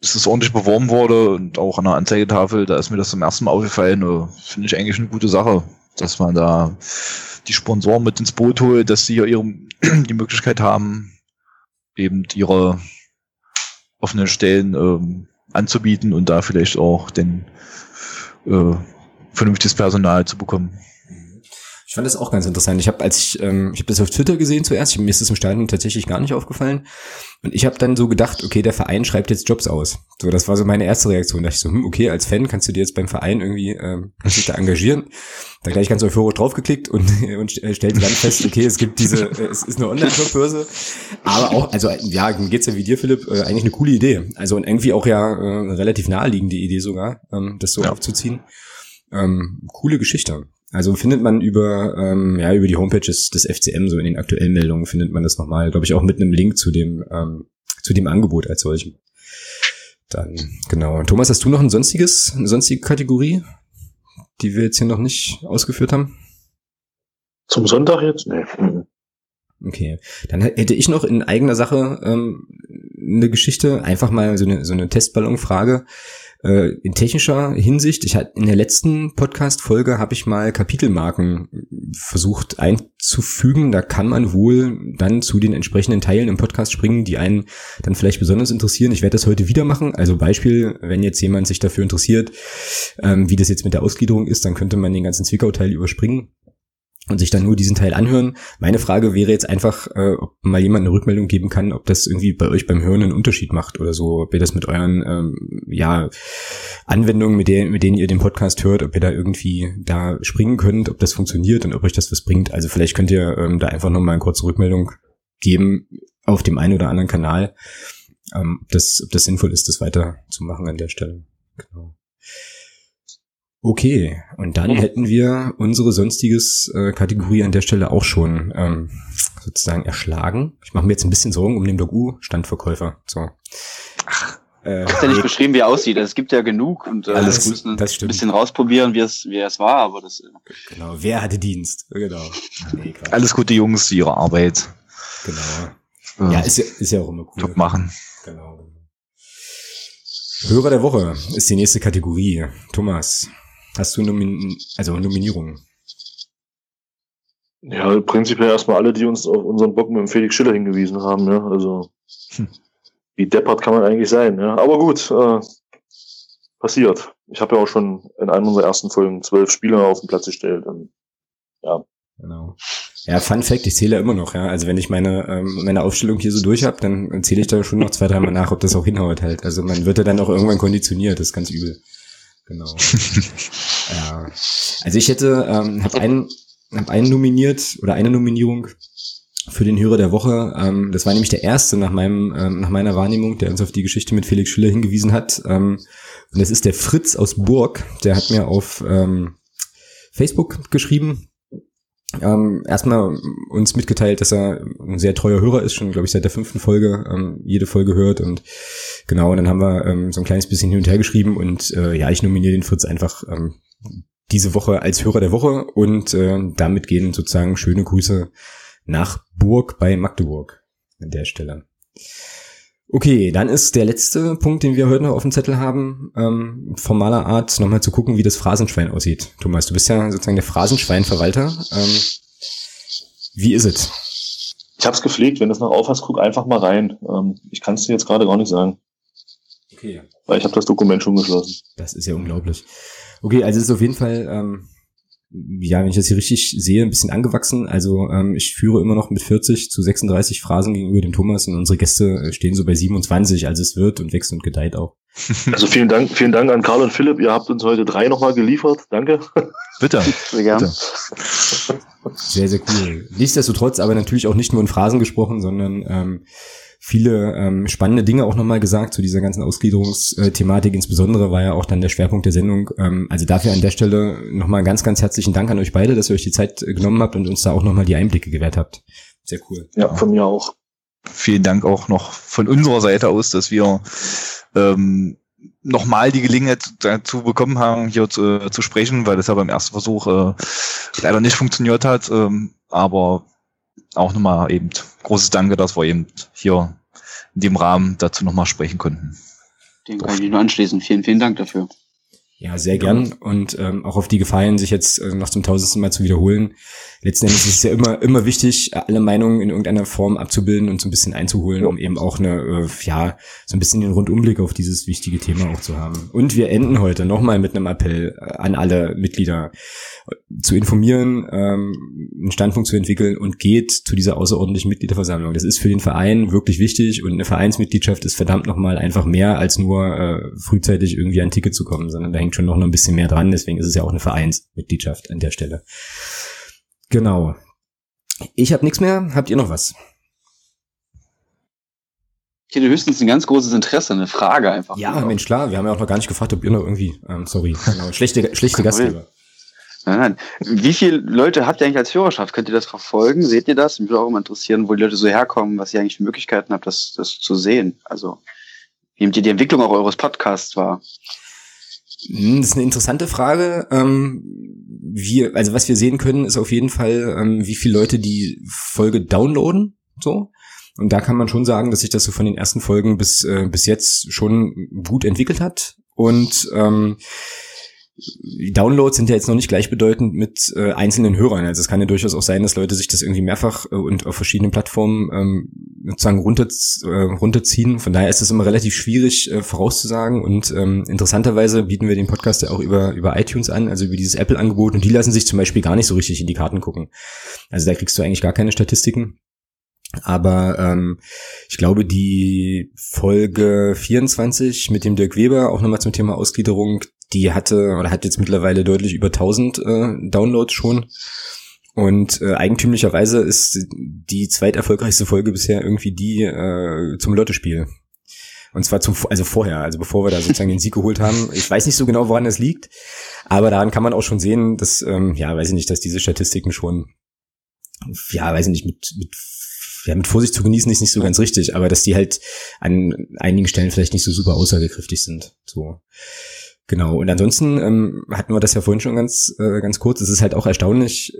dass das ordentlich beworben wurde und auch an der Anzeigetafel, da ist mir das zum ersten Mal aufgefallen. Äh, Finde ich eigentlich eine gute Sache, dass man da die Sponsoren mit ins Boot holt, dass sie ja ihre, die Möglichkeit haben, eben ihre offenen Stellen ähm, anzubieten und da vielleicht auch den äh, vernünftiges Personal zu bekommen. Ich fand das auch ganz interessant. Ich habe, als ich, ähm, ich habe das auf Twitter gesehen zuerst. Ich, mir ist das im Stadion tatsächlich gar nicht aufgefallen. Und ich habe dann so gedacht, okay, der Verein schreibt jetzt Jobs aus. So, das war so meine erste Reaktion. Da dachte ich so, hm, okay, als Fan kannst du dir jetzt beim Verein irgendwie, ähm, dich da engagieren. Da gleich ganz euphorisch draufgeklickt und, und stellte dann fest, okay, es gibt diese, äh, es ist eine Online-Jobbörse. Aber auch, also ja, geht's ja wie dir, Philipp, äh, eigentlich eine coole Idee. Also und irgendwie auch ja äh, eine relativ naheliegende Idee sogar, ähm, das so ja. aufzuziehen. Ähm, coole Geschichte. Also findet man über, ähm, ja, über die Homepages des FCM, so in den aktuellen Meldungen findet man das nochmal, glaube ich, auch mit einem Link zu dem, ähm, zu dem Angebot als solchem. Dann, genau. Thomas, hast du noch ein sonstiges, eine sonstige Kategorie, die wir jetzt hier noch nicht ausgeführt haben? Zum Sonntag jetzt? Nee. Mhm. Okay. Dann hätte ich noch in eigener Sache ähm, eine Geschichte, einfach mal so eine, so eine Testballonfrage. Äh, in technischer Hinsicht, ich hatte in der letzten Podcast-Folge habe ich mal Kapitelmarken versucht einzufügen. Da kann man wohl dann zu den entsprechenden Teilen im Podcast springen, die einen dann vielleicht besonders interessieren. Ich werde das heute wieder machen. Also Beispiel, wenn jetzt jemand sich dafür interessiert, ähm, wie das jetzt mit der Ausgliederung ist, dann könnte man den ganzen Zwickau-Teil überspringen und sich dann nur diesen Teil anhören. Meine Frage wäre jetzt einfach, äh, ob mal jemand eine Rückmeldung geben kann, ob das irgendwie bei euch beim Hören einen Unterschied macht oder so, ob ihr das mit euren ähm, ja, Anwendungen, mit, der, mit denen ihr den Podcast hört, ob ihr da irgendwie da springen könnt, ob das funktioniert und ob euch das was bringt. Also vielleicht könnt ihr ähm, da einfach nochmal eine kurze Rückmeldung geben auf dem einen oder anderen Kanal, ähm, ob, das, ob das sinnvoll ist, das weiter zu machen an der Stelle. Genau. Okay, und dann mhm. hätten wir unsere sonstiges äh, Kategorie an der Stelle auch schon ähm, sozusagen erschlagen. Ich mache mir jetzt ein bisschen Sorgen um den Dogu-Standverkäufer. So. Ach, äh, hast ja nicht beschrieben, wie er aussieht. Es gibt ja genug und äh, alles gut, müssen das stimmt. ein bisschen rausprobieren, wie es, wie es war, aber das. Äh. Genau, wer hatte Dienst? Genau. Nee, alles gute Jungs, ihre Arbeit. Genau. Ja, ist ja, ist ja auch immer cool. Top machen. Genau. Hörer der Woche ist die nächste Kategorie. Thomas, Hast du Nomin also Nominierungen? Ja, prinzipiell erstmal alle, die uns auf unseren Bock mit dem Felix Schiller hingewiesen haben. Ja? Also hm. wie deppert kann man eigentlich sein. Ja? Aber gut, äh, passiert. Ich habe ja auch schon in einem unserer ersten Folgen zwölf Spieler auf den Platz gestellt. Und, ja. Genau. Ja, Fun Fact, ich zähle immer noch, ja. Also wenn ich meine, ähm, meine Aufstellung hier so durch habe, dann zähle ich da schon noch zwei, dreimal nach, ob das auch hinhaut halt. Also man wird ja dann auch irgendwann konditioniert, das ist ganz übel. Genau. ja. Also ich hätte, ähm, habe einen, hab einen nominiert oder eine Nominierung für den Hörer der Woche. Ähm, das war nämlich der erste nach meinem, ähm, nach meiner Wahrnehmung, der uns auf die Geschichte mit Felix Schiller hingewiesen hat. Ähm, und das ist der Fritz aus Burg. Der hat mir auf ähm, Facebook geschrieben ähm, erstmal uns mitgeteilt, dass er ein sehr treuer Hörer ist, schon glaube ich seit der fünften Folge ähm, jede Folge hört und genau, und dann haben wir ähm, so ein kleines bisschen hin und her geschrieben und äh, ja, ich nominiere den Fritz einfach ähm, diese Woche als Hörer der Woche und äh, damit gehen sozusagen schöne Grüße nach Burg bei Magdeburg an der Stelle. Okay, dann ist der letzte Punkt, den wir heute noch auf dem Zettel haben, ähm, formaler Art, nochmal zu gucken, wie das Phrasenschwein aussieht. Thomas, du bist ja sozusagen der Phrasenschweinverwalter. Ähm, wie ist es? Ich hab's gepflegt, wenn du es noch aufhast, guck einfach mal rein. Ähm, ich kann es dir jetzt gerade gar nicht sagen. Okay. Weil ich habe das Dokument schon geschlossen. Das ist ja unglaublich. Okay, also es ist auf jeden Fall ähm, ja, wenn ich das hier richtig sehe, ein bisschen angewachsen. Also ähm, ich führe immer noch mit 40 zu 36 Phrasen gegenüber dem Thomas und unsere Gäste äh, stehen so bei 27. Also es wird und wächst und gedeiht auch. Also vielen Dank, vielen Dank an Karl und Philipp. Ihr habt uns heute drei nochmal geliefert. Danke. Bitte. Sehr gerne. Sehr, sehr cool. Nichtsdestotrotz aber natürlich auch nicht nur in Phrasen gesprochen, sondern ähm, viele ähm, spannende Dinge auch nochmal gesagt zu dieser ganzen Ausgliederungsthematik. Insbesondere war ja auch dann der Schwerpunkt der Sendung. Ähm, also dafür an der Stelle nochmal ganz, ganz herzlichen Dank an euch beide, dass ihr euch die Zeit genommen habt und uns da auch nochmal die Einblicke gewährt habt. Sehr cool. Ja, von mir auch. Vielen Dank auch noch von unserer Seite aus, dass wir ähm, nochmal die Gelegenheit dazu bekommen haben, hier zu, zu sprechen, weil das ja beim ersten Versuch äh, leider nicht funktioniert hat. Ähm, aber auch nochmal eben großes Danke, dass wir eben hier in dem Rahmen dazu nochmal sprechen konnten. Den kann ich nur anschließen. Vielen, vielen Dank dafür. Ja, sehr gern und ähm, auch auf die Gefallen, sich jetzt äh, noch zum tausendsten Mal zu wiederholen. Letzten Endes ist es ja immer immer wichtig, alle Meinungen in irgendeiner Form abzubilden und so ein bisschen einzuholen, um eben auch eine äh, ja so ein bisschen den Rundumblick auf dieses wichtige Thema auch zu haben. Und wir enden heute nochmal mit einem Appell äh, an alle Mitglieder äh, zu informieren, ähm, einen Standpunkt zu entwickeln und geht zu dieser außerordentlichen Mitgliederversammlung. Das ist für den Verein wirklich wichtig und eine Vereinsmitgliedschaft ist verdammt nochmal einfach mehr als nur äh, frühzeitig irgendwie ein Ticket zu kommen, sondern da hängt schon noch ein bisschen mehr dran. Deswegen ist es ja auch eine Vereinsmitgliedschaft an der Stelle. Genau. Ich habe nichts mehr. Habt ihr noch was? Ich hätte höchstens ein ganz großes Interesse, eine Frage einfach. Ja, Mensch, klar. Wir haben ja auch noch gar nicht gefragt, ob ihr noch irgendwie, ähm, sorry, genau, schlechte, schlechte Gastgeber. Nein, nein. Wie viele Leute habt ihr eigentlich als Hörerschaft? Könnt ihr das verfolgen? Seht ihr das? Mich würde auch immer interessieren, wo die Leute so herkommen, was ihr eigentlich für Möglichkeiten habt, das, das zu sehen. Also, wie nehmt ihr die Entwicklung auch eures Podcasts wahr? Hm, das ist eine interessante Frage. Ähm, wir, also was wir sehen können, ist auf jeden Fall, ähm, wie viele Leute die Folge downloaden. So. Und da kann man schon sagen, dass sich das so von den ersten Folgen bis, äh, bis jetzt schon gut entwickelt hat. Und ähm, Downloads sind ja jetzt noch nicht gleichbedeutend mit äh, einzelnen Hörern. Also es kann ja durchaus auch sein, dass Leute sich das irgendwie mehrfach äh, und auf verschiedenen Plattformen ähm, sozusagen runter, äh, runterziehen. Von daher ist es immer relativ schwierig äh, vorauszusagen. Und ähm, interessanterweise bieten wir den Podcast ja auch über, über iTunes an, also über dieses Apple-Angebot. Und die lassen sich zum Beispiel gar nicht so richtig in die Karten gucken. Also da kriegst du eigentlich gar keine Statistiken. Aber ähm, ich glaube, die Folge 24 mit dem Dirk Weber, auch nochmal zum Thema Ausgliederung, die hatte oder hat jetzt mittlerweile deutlich über 1000 äh, Downloads schon. Und äh, eigentümlicherweise ist die zweiterfolgreichste Folge bisher irgendwie die äh, zum Lottespiel. Und zwar zum, also vorher, also bevor wir da sozusagen den Sieg geholt haben. Ich weiß nicht so genau, woran das liegt, aber daran kann man auch schon sehen, dass, ähm, ja, weiß ich nicht, dass diese Statistiken schon, ja, weiß ich nicht, mit, mit ja, mit Vorsicht zu genießen ist nicht so ganz richtig, aber dass die halt an einigen Stellen vielleicht nicht so super aussagekräftig sind. So. Genau, und ansonsten ähm, hatten wir das ja vorhin schon ganz, äh, ganz kurz. Es ist halt auch erstaunlich,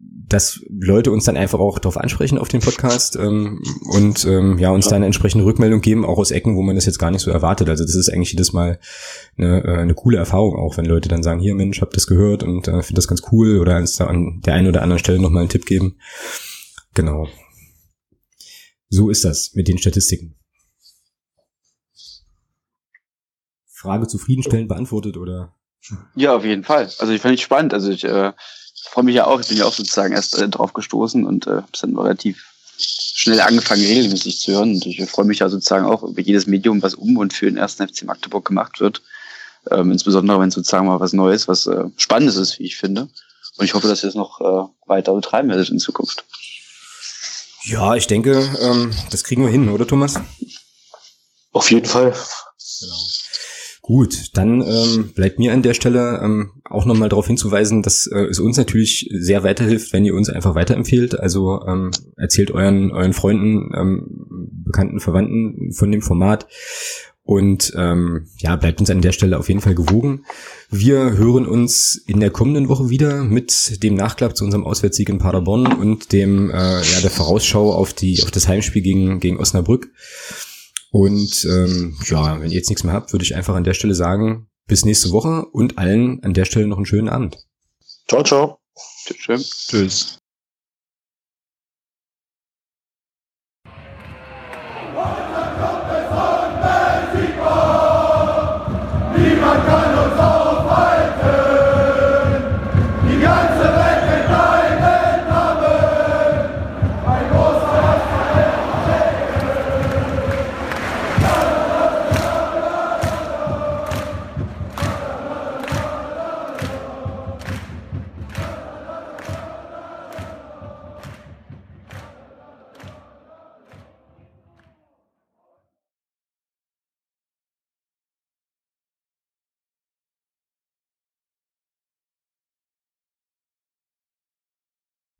dass Leute uns dann einfach auch darauf ansprechen auf den Podcast ähm, und ähm, ja uns dann eine entsprechende Rückmeldung geben, auch aus Ecken, wo man das jetzt gar nicht so erwartet. Also das ist eigentlich jedes Mal eine, äh, eine coole Erfahrung, auch wenn Leute dann sagen, hier Mensch, hab das gehört und äh, finde das ganz cool oder uns da an der einen oder anderen Stelle nochmal einen Tipp geben. Genau. So ist das mit den Statistiken. Frage zufriedenstellend beantwortet oder? Ja, auf jeden Fall. Also ich fand ich spannend. Also ich äh, freue mich ja auch. Ich bin ja auch sozusagen erst äh, drauf gestoßen und äh, habe dann relativ schnell angefangen, regelmäßig zu hören. Und ich freue mich ja sozusagen auch über jedes Medium, was um und für den ersten FC Magdeburg gemacht wird. Ähm, insbesondere wenn sozusagen mal was Neues, was äh, Spannendes ist, wie ich finde. Und ich hoffe, dass ihr es noch äh, weiter betreiben werdet in Zukunft. Ja, ich denke, ähm, das kriegen wir hin, oder Thomas? Auf jeden Fall. Genau. Gut, dann ähm, bleibt mir an der Stelle ähm, auch nochmal darauf hinzuweisen, dass äh, es uns natürlich sehr weiterhilft, wenn ihr uns einfach weiterempfehlt. Also ähm, erzählt euren, euren Freunden, ähm, Bekannten, Verwandten von dem Format und ähm, ja, bleibt uns an der Stelle auf jeden Fall gewogen. Wir hören uns in der kommenden Woche wieder mit dem Nachklapp zu unserem Auswärtssieg in Paderborn und dem äh, ja der Vorausschau auf die auf das Heimspiel gegen gegen Osnabrück. Und ähm, ja, wenn ihr jetzt nichts mehr habt, würde ich einfach an der Stelle sagen, bis nächste Woche und allen an der Stelle noch einen schönen Abend. Ciao, ciao. Tschüss. Tschüss. Niemand kann